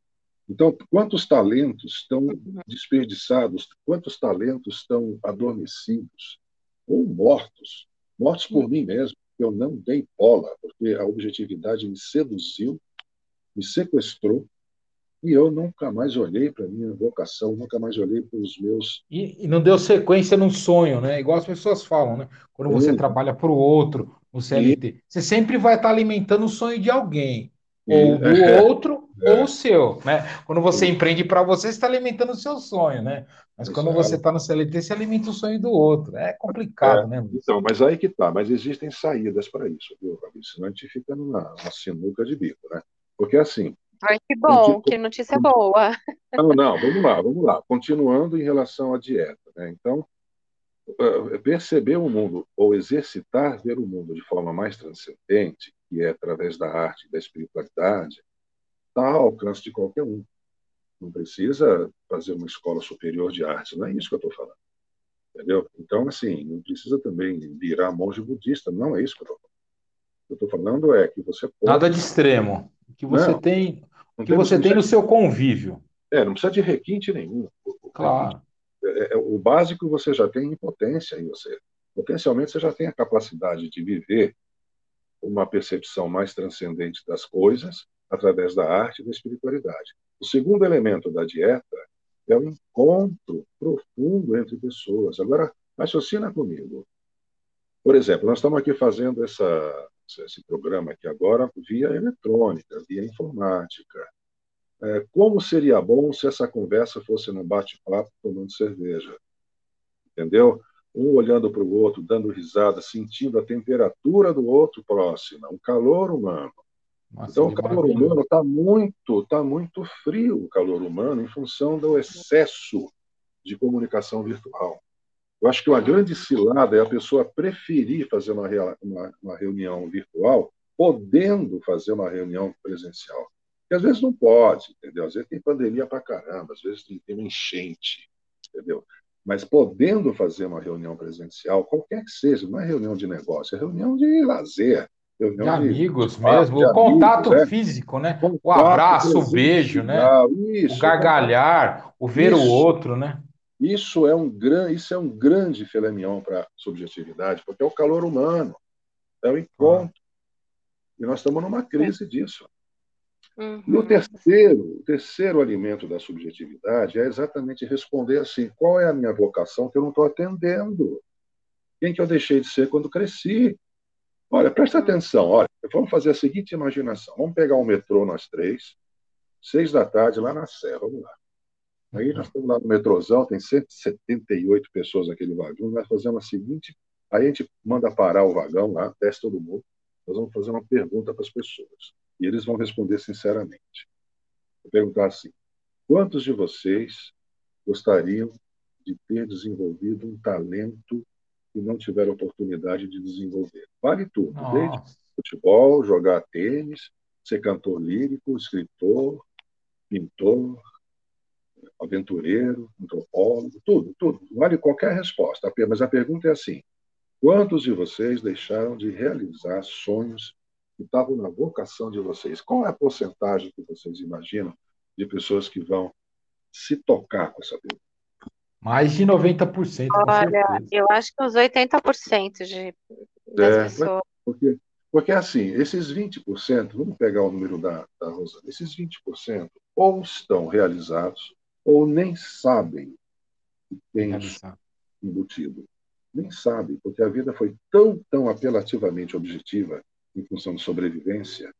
Então, quantos talentos estão desperdiçados, quantos talentos estão adormecidos ou mortos, mortos por mim mesmo, eu não dei bola, porque a objetividade me seduziu, me sequestrou, e eu nunca mais olhei para a minha vocação, nunca mais olhei para os meus. E, e, não deu sequência num sonho, né? Igual as pessoas falam, né? Quando você trabalha para o outro, no CLT, e... você sempre vai estar alimentando o sonho de alguém ou do é. outro, é. ou o seu, né? Quando você empreende para você, você está alimentando o seu sonho, né? Mas quando você está no CLT, você alimenta o sonho do outro. É complicado, é, né? Então, mas aí que tá. Mas existem saídas para isso, viu, Rabi? Senão a gente fica numa, numa sinuca de bico, né? Porque assim. Ai, que bom, que notícia boa. Não, não, vamos lá, vamos lá. Continuando em relação à dieta, né? Então, eh, perceber o mundo, ou exercitar ver o mundo de forma mais transcendente, que é através da arte e da espiritualidade, está ao alcance de qualquer um. Não precisa fazer uma escola superior de arte, não é isso que eu estou falando. Entendeu? Então, assim, não precisa também virar monge budista, não é isso que eu estou falando. O que eu estou falando é que você pode... Nada de extremo. O que você não, tem, o que você tem no seu convívio. É, não precisa de requinte nenhum. Claro. É, é, o básico você já tem em potência em você. Potencialmente você já tem a capacidade de viver uma percepção mais transcendente das coisas através da arte e da espiritualidade. O segundo elemento da dieta é o encontro profundo entre pessoas. Agora, raciocina comigo. Por exemplo, nós estamos aqui fazendo essa, esse programa aqui agora via eletrônica, via informática. É, como seria bom se essa conversa fosse num bate-papo tomando cerveja? Entendeu? Um olhando para o outro, dando risada, sentindo a temperatura do outro próximo, o calor humano. Nossa, então, o calor humano está muito, tá muito frio, o calor humano, em função do excesso de comunicação virtual. Eu acho que uma grande cilada é a pessoa preferir fazer uma, uma, uma reunião virtual, podendo fazer uma reunião presencial. Porque às vezes não pode, entendeu? Às vezes tem pandemia para caramba, às vezes tem, tem uma enchente, entendeu? Mas podendo fazer uma reunião presencial, qualquer que seja, não é reunião de negócio, é reunião de lazer, de amigos de, mesmo, de o contato amigos, é. físico, né? Contato o abraço, o beijo, né? Isso, o gargalhar, o ver isso, o outro, né? Isso é um grande, isso é um grande filemião para subjetividade, porque é o calor humano, é o encontro. Ah. E nós estamos numa crise disso. Uhum. E o terceiro, o terceiro alimento da subjetividade é exatamente responder assim: qual é a minha vocação que eu não estou atendendo? Quem que eu deixei de ser quando cresci? Olha, presta atenção, olha, vamos fazer a seguinte imaginação. Vamos pegar um metrô, nós três, seis da tarde, lá na Serra, vamos lá. Aí nós estamos lá no metrôzão, tem 178 pessoas naquele vagão, nós fazemos a seguinte, aí a gente manda parar o vagão lá, desce todo mundo, nós vamos fazer uma pergunta para as pessoas, e eles vão responder sinceramente. Vou perguntar assim, quantos de vocês gostariam de ter desenvolvido um talento e não tiveram oportunidade de desenvolver. Vale tudo, Nossa. desde futebol, jogar tênis, ser cantor lírico, escritor, pintor, aventureiro, antropólogo, tudo, tudo. Vale qualquer resposta. Mas a pergunta é assim: quantos de vocês deixaram de realizar sonhos que estavam na vocação de vocês? Qual é a porcentagem que vocês imaginam de pessoas que vão se tocar com essa pergunta? Mais de 90%. Olha, eu acho que uns 80% de, das é, pessoas. Porque, porque, assim, esses 20%, vamos pegar o número da, da Rosa, esses 20% ou estão realizados ou nem sabem que tem embutido. Nem sabem, porque a vida foi tão, tão apelativamente objetiva em função de sobrevivência.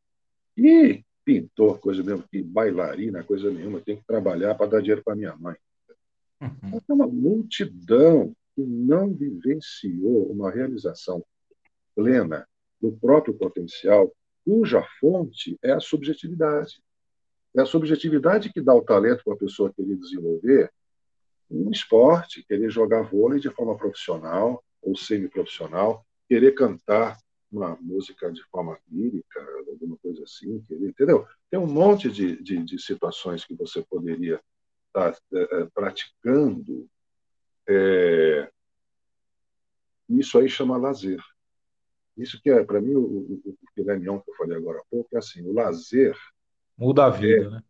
E pintor, coisa mesmo, que bailarina, coisa nenhuma, tem que trabalhar para dar dinheiro para minha mãe. É uma multidão que não vivenciou uma realização plena do próprio potencial, cuja fonte é a subjetividade. É a subjetividade que dá o talento para a pessoa querer desenvolver um esporte, querer jogar vôlei de forma profissional ou semi-profissional, querer cantar uma música de forma lírica, alguma coisa assim, querer, entendeu? Tem um monte de, de, de situações que você poderia está é, é, praticando, é, isso aí chama lazer. Isso que é, para mim, o, o, o filé que eu falei agora há pouco, é assim, o lazer... Muda a vida, é, né?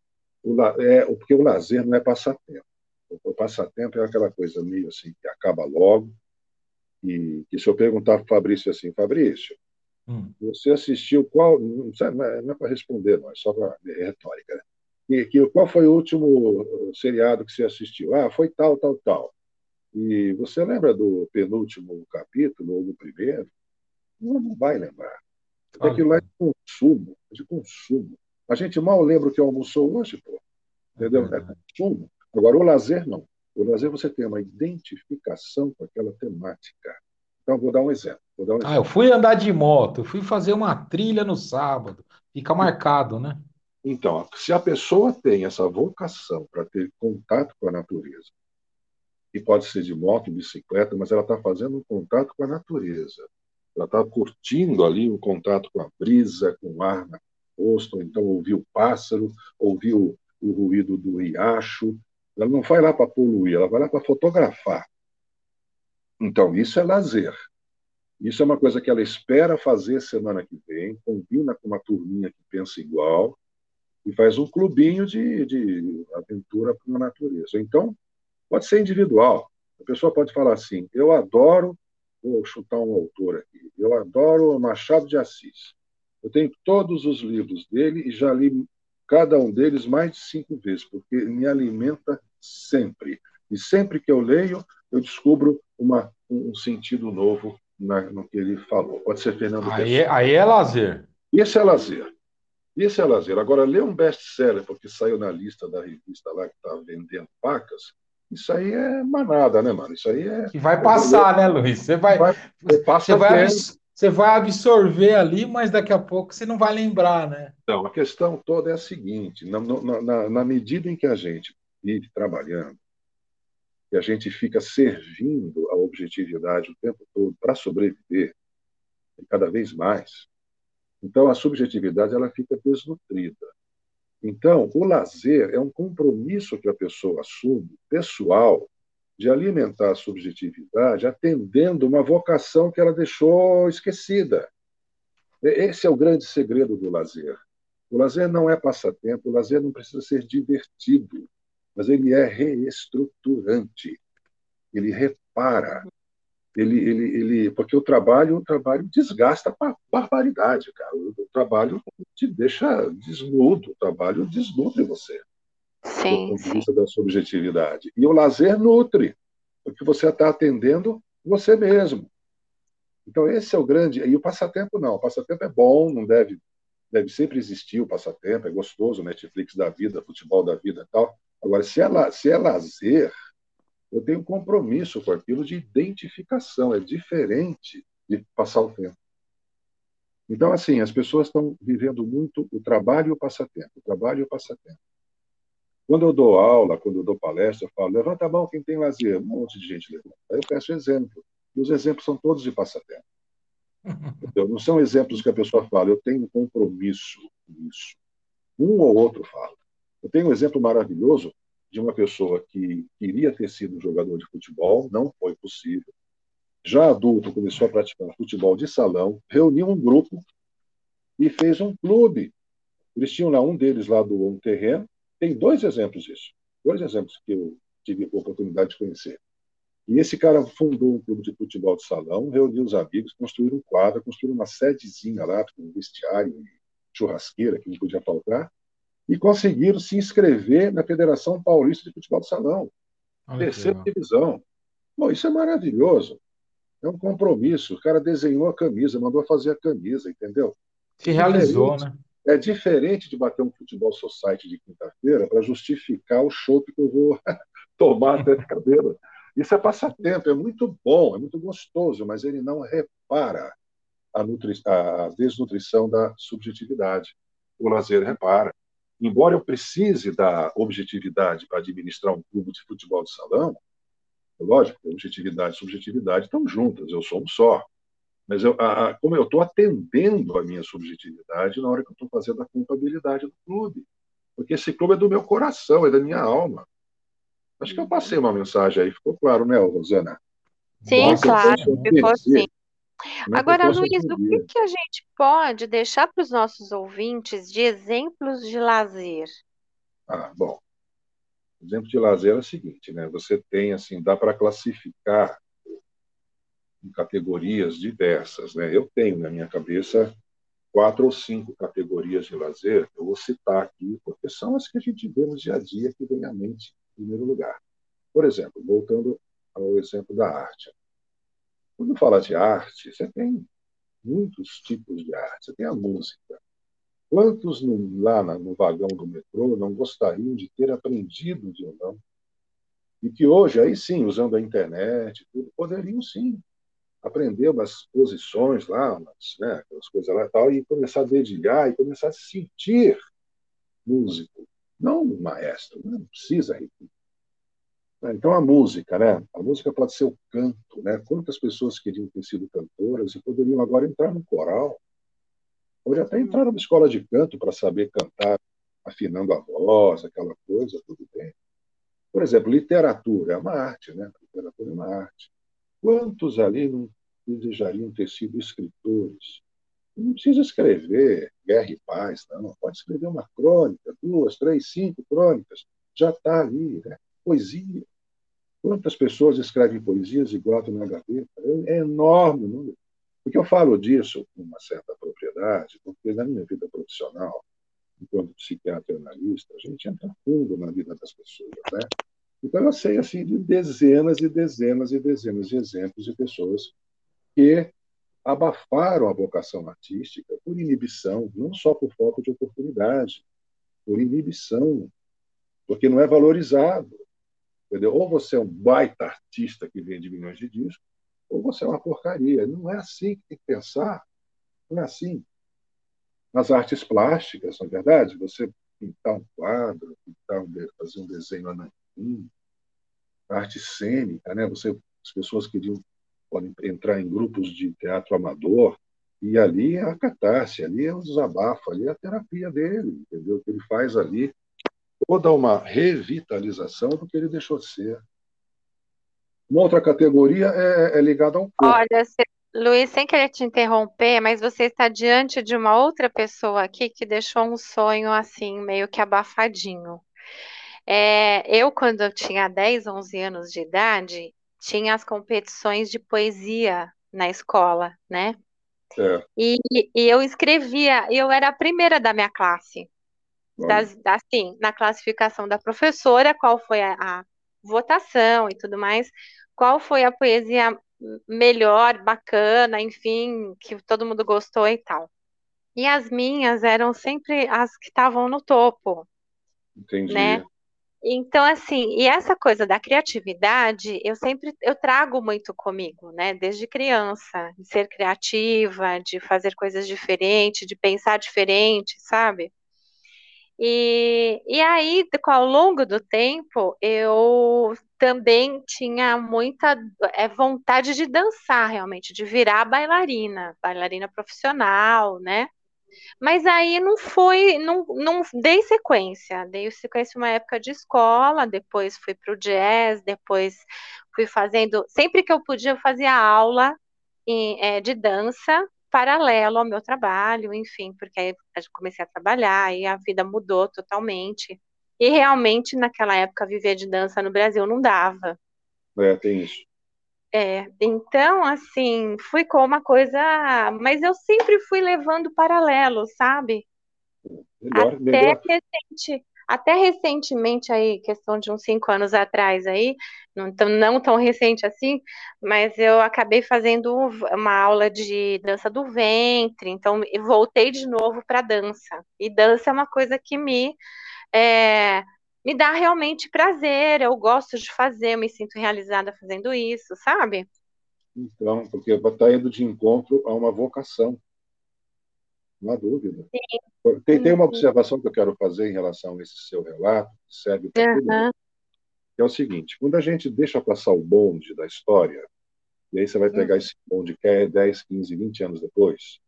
O, é, porque o lazer não é passatempo. O passatempo é aquela coisa meio assim, que acaba logo, e que se eu perguntar para o Fabrício assim, Fabrício, hum. você assistiu qual... Não, não é, é para responder, não, é só para... É retórica, né? Que, que, qual foi o último uh, seriado que você assistiu? Ah, foi tal, tal, tal. E você lembra do penúltimo capítulo ou do primeiro? Não, não vai lembrar. Porque aquilo lá é de consumo, é de consumo. A gente mal lembra o que almoçou hoje, pô. Entendeu? É consumo. Agora, o lazer, não. O lazer você tem uma identificação com aquela temática. Então, vou dar um exemplo. Vou dar um exemplo. Ah, eu fui andar de moto, fui fazer uma trilha no sábado. Fica marcado, né? Então, se a pessoa tem essa vocação para ter contato com a natureza, e pode ser de moto, bicicleta, mas ela está fazendo um contato com a natureza. Ela está curtindo ali um contato com a brisa, com o ar no rosto, ou então ouvir o pássaro, ouvir o, o ruído do riacho. Ela não vai lá para poluir, ela vai lá para fotografar. Então, isso é lazer. Isso é uma coisa que ela espera fazer semana que vem, combina com uma turminha que pensa igual, e faz um clubinho de, de aventura para a natureza. Então, pode ser individual. A pessoa pode falar assim: eu adoro, vou chutar um autor aqui, eu adoro Machado de Assis. Eu tenho todos os livros dele e já li cada um deles mais de cinco vezes, porque me alimenta sempre. E sempre que eu leio, eu descubro uma, um sentido novo na, no que ele falou. Pode ser Fernando aí, Pessoa. É, aí é lazer. Isso é lazer. Isso é lazer. Agora, ler um best-seller porque saiu na lista da revista lá que está vendendo vacas, isso aí é manada, né, mano? Isso aí é. Que vai passar, né, Luiz? Você vai. vai você, vai você vai absorver ali, mas daqui a pouco você não vai lembrar, né? Então, a questão toda é a seguinte: na, na, na medida em que a gente vive trabalhando, que a gente fica servindo a objetividade o tempo todo para sobreviver, e cada vez mais, então a subjetividade ela fica desnutrida. Então, o lazer é um compromisso que a pessoa assume, pessoal, de alimentar a subjetividade, atendendo uma vocação que ela deixou esquecida. Esse é o grande segredo do lazer. O lazer não é passatempo, o lazer não precisa ser divertido, mas ele é reestruturante. Ele repara, ele, ele, ele, porque o trabalho, o trabalho desgasta a barbaridade, cara. O, trabalho te deixa desnudo, o trabalho desnutre você. Sim, do ponto de vista da subjetividade. E o lazer nutre, porque você está atendendo você mesmo. Então esse é o grande. E o passatempo não. O passatempo é bom, não deve deve sempre existir o passatempo, é gostoso, Netflix da vida, futebol da vida, tal. Agora se é, se é lazer eu tenho compromisso com aquilo de identificação, é diferente de passar o tempo. Então, assim, as pessoas estão vivendo muito o trabalho e o passatempo, o trabalho e o passatempo. Quando eu dou aula, quando eu dou palestra, eu falo, levanta a mão quem tem lazer. Um monte de gente levanta. Aí eu peço exemplo. E os exemplos são todos de passatempo. Entendeu? Não são exemplos que a pessoa fala, eu tenho um compromisso com isso. Um ou outro fala. Eu tenho um exemplo maravilhoso de uma pessoa que queria ter sido jogador de futebol, não foi possível. Já adulto, começou a praticar futebol de salão, reuniu um grupo e fez um clube. Eles tinham lá um deles lá do um terreno. Tem dois exemplos disso. Dois exemplos que eu tive a oportunidade de conhecer. E esse cara fundou um clube de futebol de salão, reuniu os amigos, construíram um quadro, construíram uma sedezinha lá, com um vestiário, churrasqueira, que não podia faltar e conseguiram se inscrever na Federação Paulista de Futebol de Salão, terceira divisão. Bom, isso é maravilhoso. É um compromisso. O cara desenhou a camisa, mandou fazer a camisa, entendeu? Se realizou, né? É diferente de bater um futebol society de quinta-feira para justificar o show que eu vou tomar até de cadeira. Isso é passatempo, é muito bom, é muito gostoso, mas ele não repara a, a desnutrição da subjetividade. O lazer repara embora eu precise da objetividade para administrar um clube de futebol de salão, lógico, objetividade e subjetividade estão juntas, eu sou um só. Mas eu, a, a, como eu estou atendendo a minha subjetividade na hora que eu estou fazendo a contabilidade do clube. Porque esse clube é do meu coração, é da minha alma. Acho que eu passei uma mensagem aí, ficou claro, né, Rosana? Sim, Nossa, claro, ficou sim. Agora, Luiz, o que, que a gente pode deixar para os nossos ouvintes de exemplos de lazer? Ah, bom. Exemplo de lazer é o seguinte, né? Você tem, assim, dá para classificar em categorias diversas, né? Eu tenho na minha cabeça quatro ou cinco categorias de lazer, eu vou citar aqui, porque são as que a gente vê no dia a dia que vem à mente em primeiro lugar. Por exemplo, voltando ao exemplo da arte. Quando fala de arte, você tem muitos tipos de arte. Você tem a música. Quantos no, lá no vagão do metrô não gostariam de ter aprendido violão? E que hoje, aí sim, usando a internet, tudo, poderiam sim aprender umas posições lá, umas, né, aquelas coisas lá e tal, e começar a dedilhar e começar a se sentir músico. Não maestro, não precisa repetir. Né? Então, a música, né? A música pode ser o canto, né? Quantas pessoas queriam ter sido cantoras e poderiam agora entrar no coral? Pode até entrar numa escola de canto para saber cantar afinando a voz, aquela coisa, tudo bem. Por exemplo, literatura é uma arte, né? Literatura é uma arte. Quantos ali não desejariam ter sido escritores? Não precisa escrever guerra e paz, não. Pode escrever uma crônica, duas, três, cinco crônicas. Já está ali, né? Poesia. Quantas pessoas escrevem poesias e guardam na gaveta? É, enorme o número. Porque eu falo disso com uma certa propriedade, porque na minha vida profissional, enquanto psiquiatra e analista, a gente entra fundo na vida das pessoas, né? Então eu sei assim de dezenas e dezenas e dezenas de exemplos de pessoas que abafaram a vocação artística por inibição, não só por falta de oportunidade, por inibição, porque não é valorizado. Entendeu? Ou você é um baita artista que vende milhões de discos, ou você é uma porcaria. Não é assim que tem que pensar. Não é assim. Nas artes plásticas, não é verdade? Você pintar um quadro, pintar um, fazer um desenho ananquim, arte cênica, né? Você, as pessoas queriam podem entrar em grupos de teatro amador e ali é a catarse, ali é o desabafo, ali é a terapia dele, entendeu? Que ele faz ali toda uma revitalização do que ele deixou de ser. Uma outra categoria é, é ligada ao corpo. Olha, Luiz, sem querer te interromper, mas você está diante de uma outra pessoa aqui que deixou um sonho assim, meio que abafadinho. É, eu, quando eu tinha 10, 11 anos de idade, tinha as competições de poesia na escola, né? É. E, e, eu escrevia, eu era a primeira da minha classe. Das, assim, na classificação da professora, qual foi a, a votação e tudo mais, qual foi a poesia melhor, bacana, enfim, que todo mundo gostou e tal. E as minhas eram sempre as que estavam no topo. Entendi. Né? Então, assim, e essa coisa da criatividade, eu sempre eu trago muito comigo, né? Desde criança, de ser criativa, de fazer coisas diferentes, de pensar diferente, sabe? E, e aí, ao longo do tempo, eu também tinha muita é, vontade de dançar, realmente, de virar bailarina, bailarina profissional, né? Mas aí não foi, não, não dei sequência. Dei sequência uma época de escola, depois fui para o jazz, depois fui fazendo. Sempre que eu podia, eu fazia aula em, é, de dança paralelo ao meu trabalho, enfim, porque aí eu comecei a trabalhar e a vida mudou totalmente. E realmente, naquela época, viver de dança no Brasil não dava. É, tem isso. É, então, assim, ficou uma coisa. Mas eu sempre fui levando paralelo, sabe? Melhor, até melhor. recente, até recentemente aí, questão de uns cinco anos atrás aí, não tão, não tão recente assim, mas eu acabei fazendo uma aula de dança do ventre, então voltei de novo para dança. E dança é uma coisa que me é, me dá realmente prazer, eu gosto de fazer, eu me sinto realizada fazendo isso, sabe? Então, porque está indo de encontro a uma vocação, não há dúvida. Sim. Tem, tem uma uhum. observação que eu quero fazer em relação a esse seu relato, que serve para uhum. que é o seguinte, quando a gente deixa passar o bonde da história, e aí você vai pegar uhum. esse bonde que é 10, 15, 20 anos depois,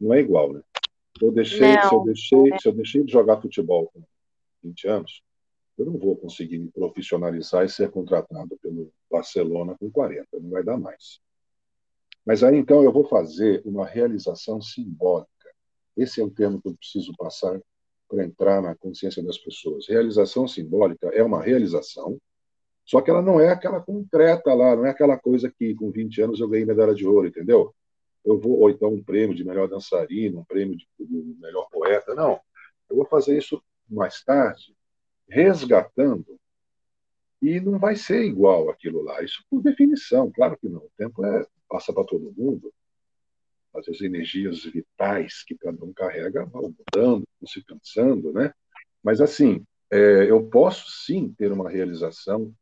não é igual, né? Eu deixei, se, eu deixei, é. se eu deixei de jogar futebol com 20 anos, eu não vou conseguir me profissionalizar e ser contratado pelo Barcelona com 40, não vai dar mais. Mas aí então eu vou fazer uma realização simbólica. Esse é o termo que eu preciso passar para entrar na consciência das pessoas. Realização simbólica é uma realização, só que ela não é aquela concreta lá, não é aquela coisa que com 20 anos eu ganhei medalha de ouro, entendeu? Eu vou, ou então um prêmio de melhor dançarino, um prêmio de, de melhor poeta, não. Eu vou fazer isso mais tarde, resgatando, e não vai ser igual aquilo lá. Isso por definição, claro que não. O tempo é, passa para todo mundo. Mas as energias vitais que cada um carrega vão mudando, vão se cansando, né? Mas, assim, é, eu posso sim ter uma realização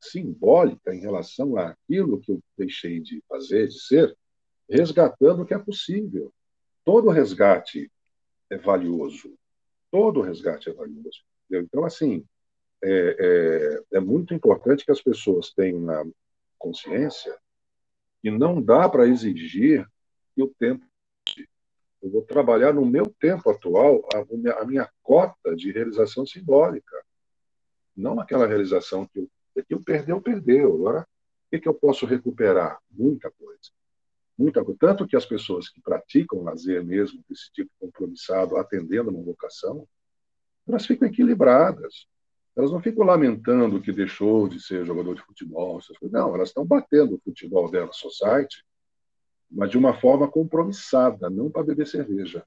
simbólica em relação àquilo que eu deixei de fazer, de ser, resgatando o que é possível. Todo resgate é valioso. Todo resgate é valioso. Entendeu? Então, assim, é, é, é, muito importante que as pessoas tenham na consciência que não dá para exigir que o tempo. Eu vou trabalhar no meu tempo atual a, a minha cota de realização simbólica, não aquela realização que eu, que eu perdeu, perdeu. Né? O que, que eu posso recuperar? Muita coisa. Muita coisa. Tanto que as pessoas que praticam lazer mesmo, desse tipo compromissado, atendendo uma vocação, elas ficam equilibradas. Elas não ficam lamentando que deixou de ser jogador de futebol. Não, elas estão batendo o futebol dela, society, mas de uma forma compromissada, não para beber cerveja.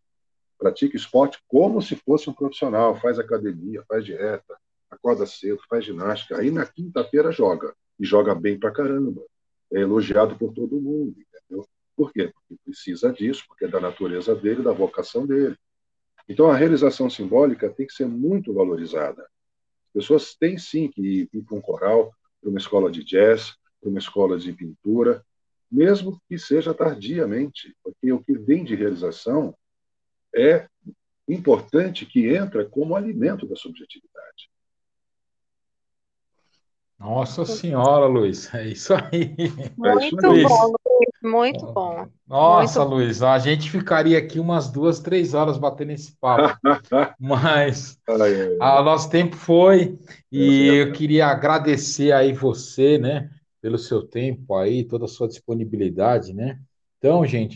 Pratica esporte como se fosse um profissional, faz academia, faz dieta, acorda cedo, faz ginástica. Aí na quinta-feira joga, e joga bem pra caramba. é elogiado por todo mundo, entendeu? Por quê? Porque precisa disso, porque é da natureza dele, da vocação dele. Então, a realização simbólica tem que ser muito valorizada. As pessoas têm sim que ir, ir para um coral, para uma escola de jazz, para uma escola de pintura, mesmo que seja tardiamente, porque o que vem de realização é importante que entra como alimento da subjetividade. Nossa Senhora, Luiz, é isso aí. Muito é isso bom, Luiz, muito bom. Nossa, muito Luiz, a gente ficaria aqui umas duas, três horas batendo esse papo, mas o nosso tempo foi e eu queria agradecer aí você, né, pelo seu tempo aí, toda a sua disponibilidade, né? Então, gente,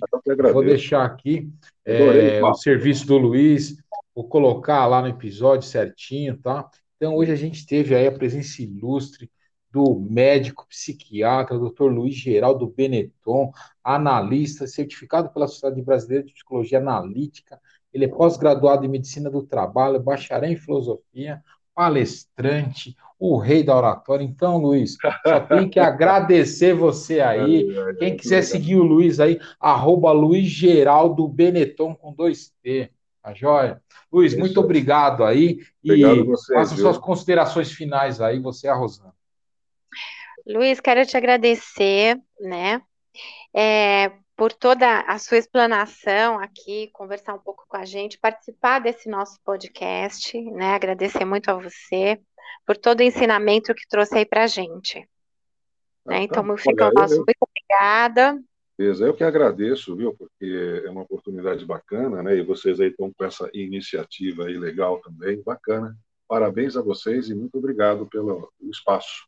vou deixar aqui é, o serviço do Luiz, vou colocar lá no episódio certinho, tá? Então, hoje a gente teve aí a presença ilustre do médico psiquiatra, Dr. Luiz Geraldo Benetton, analista, certificado pela Sociedade Brasileira de Psicologia Analítica. Ele é pós-graduado em Medicina do Trabalho, bacharel em Filosofia, palestrante, o rei da oratória. Então, Luiz, só tem que agradecer você aí. Quem quiser seguir o Luiz aí, arroba Luiz Geraldo Benetton com dois T. Tá joia? Luiz, Isso. muito obrigado aí. Obrigado e você, faça suas considerações finais aí, você e a Rosana. Luiz, quero te agradecer, né, é, por toda a sua explanação aqui, conversar um pouco com a gente, participar desse nosso podcast, né, agradecer muito a você por todo o ensinamento que trouxe aí para a gente. Né? Ah, então, tá. fica o nosso muito obrigada. Eu que agradeço, viu, porque é uma oportunidade bacana, né, e vocês aí estão com essa iniciativa aí legal também, bacana. Parabéns a vocês e muito obrigado pelo espaço.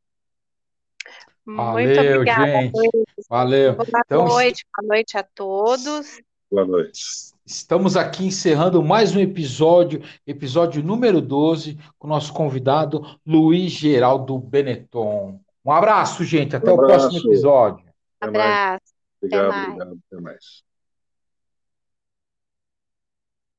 Muito Valeu, obrigada. Gente. Valeu. Boa então, noite, boa noite a todos. Boa noite. Estamos aqui encerrando mais um episódio, episódio número 12, com o nosso convidado Luiz Geraldo Benetton. Um abraço, gente. Até um abraço. o próximo episódio. Um abraço. Obrigado, obrigado. Até mais.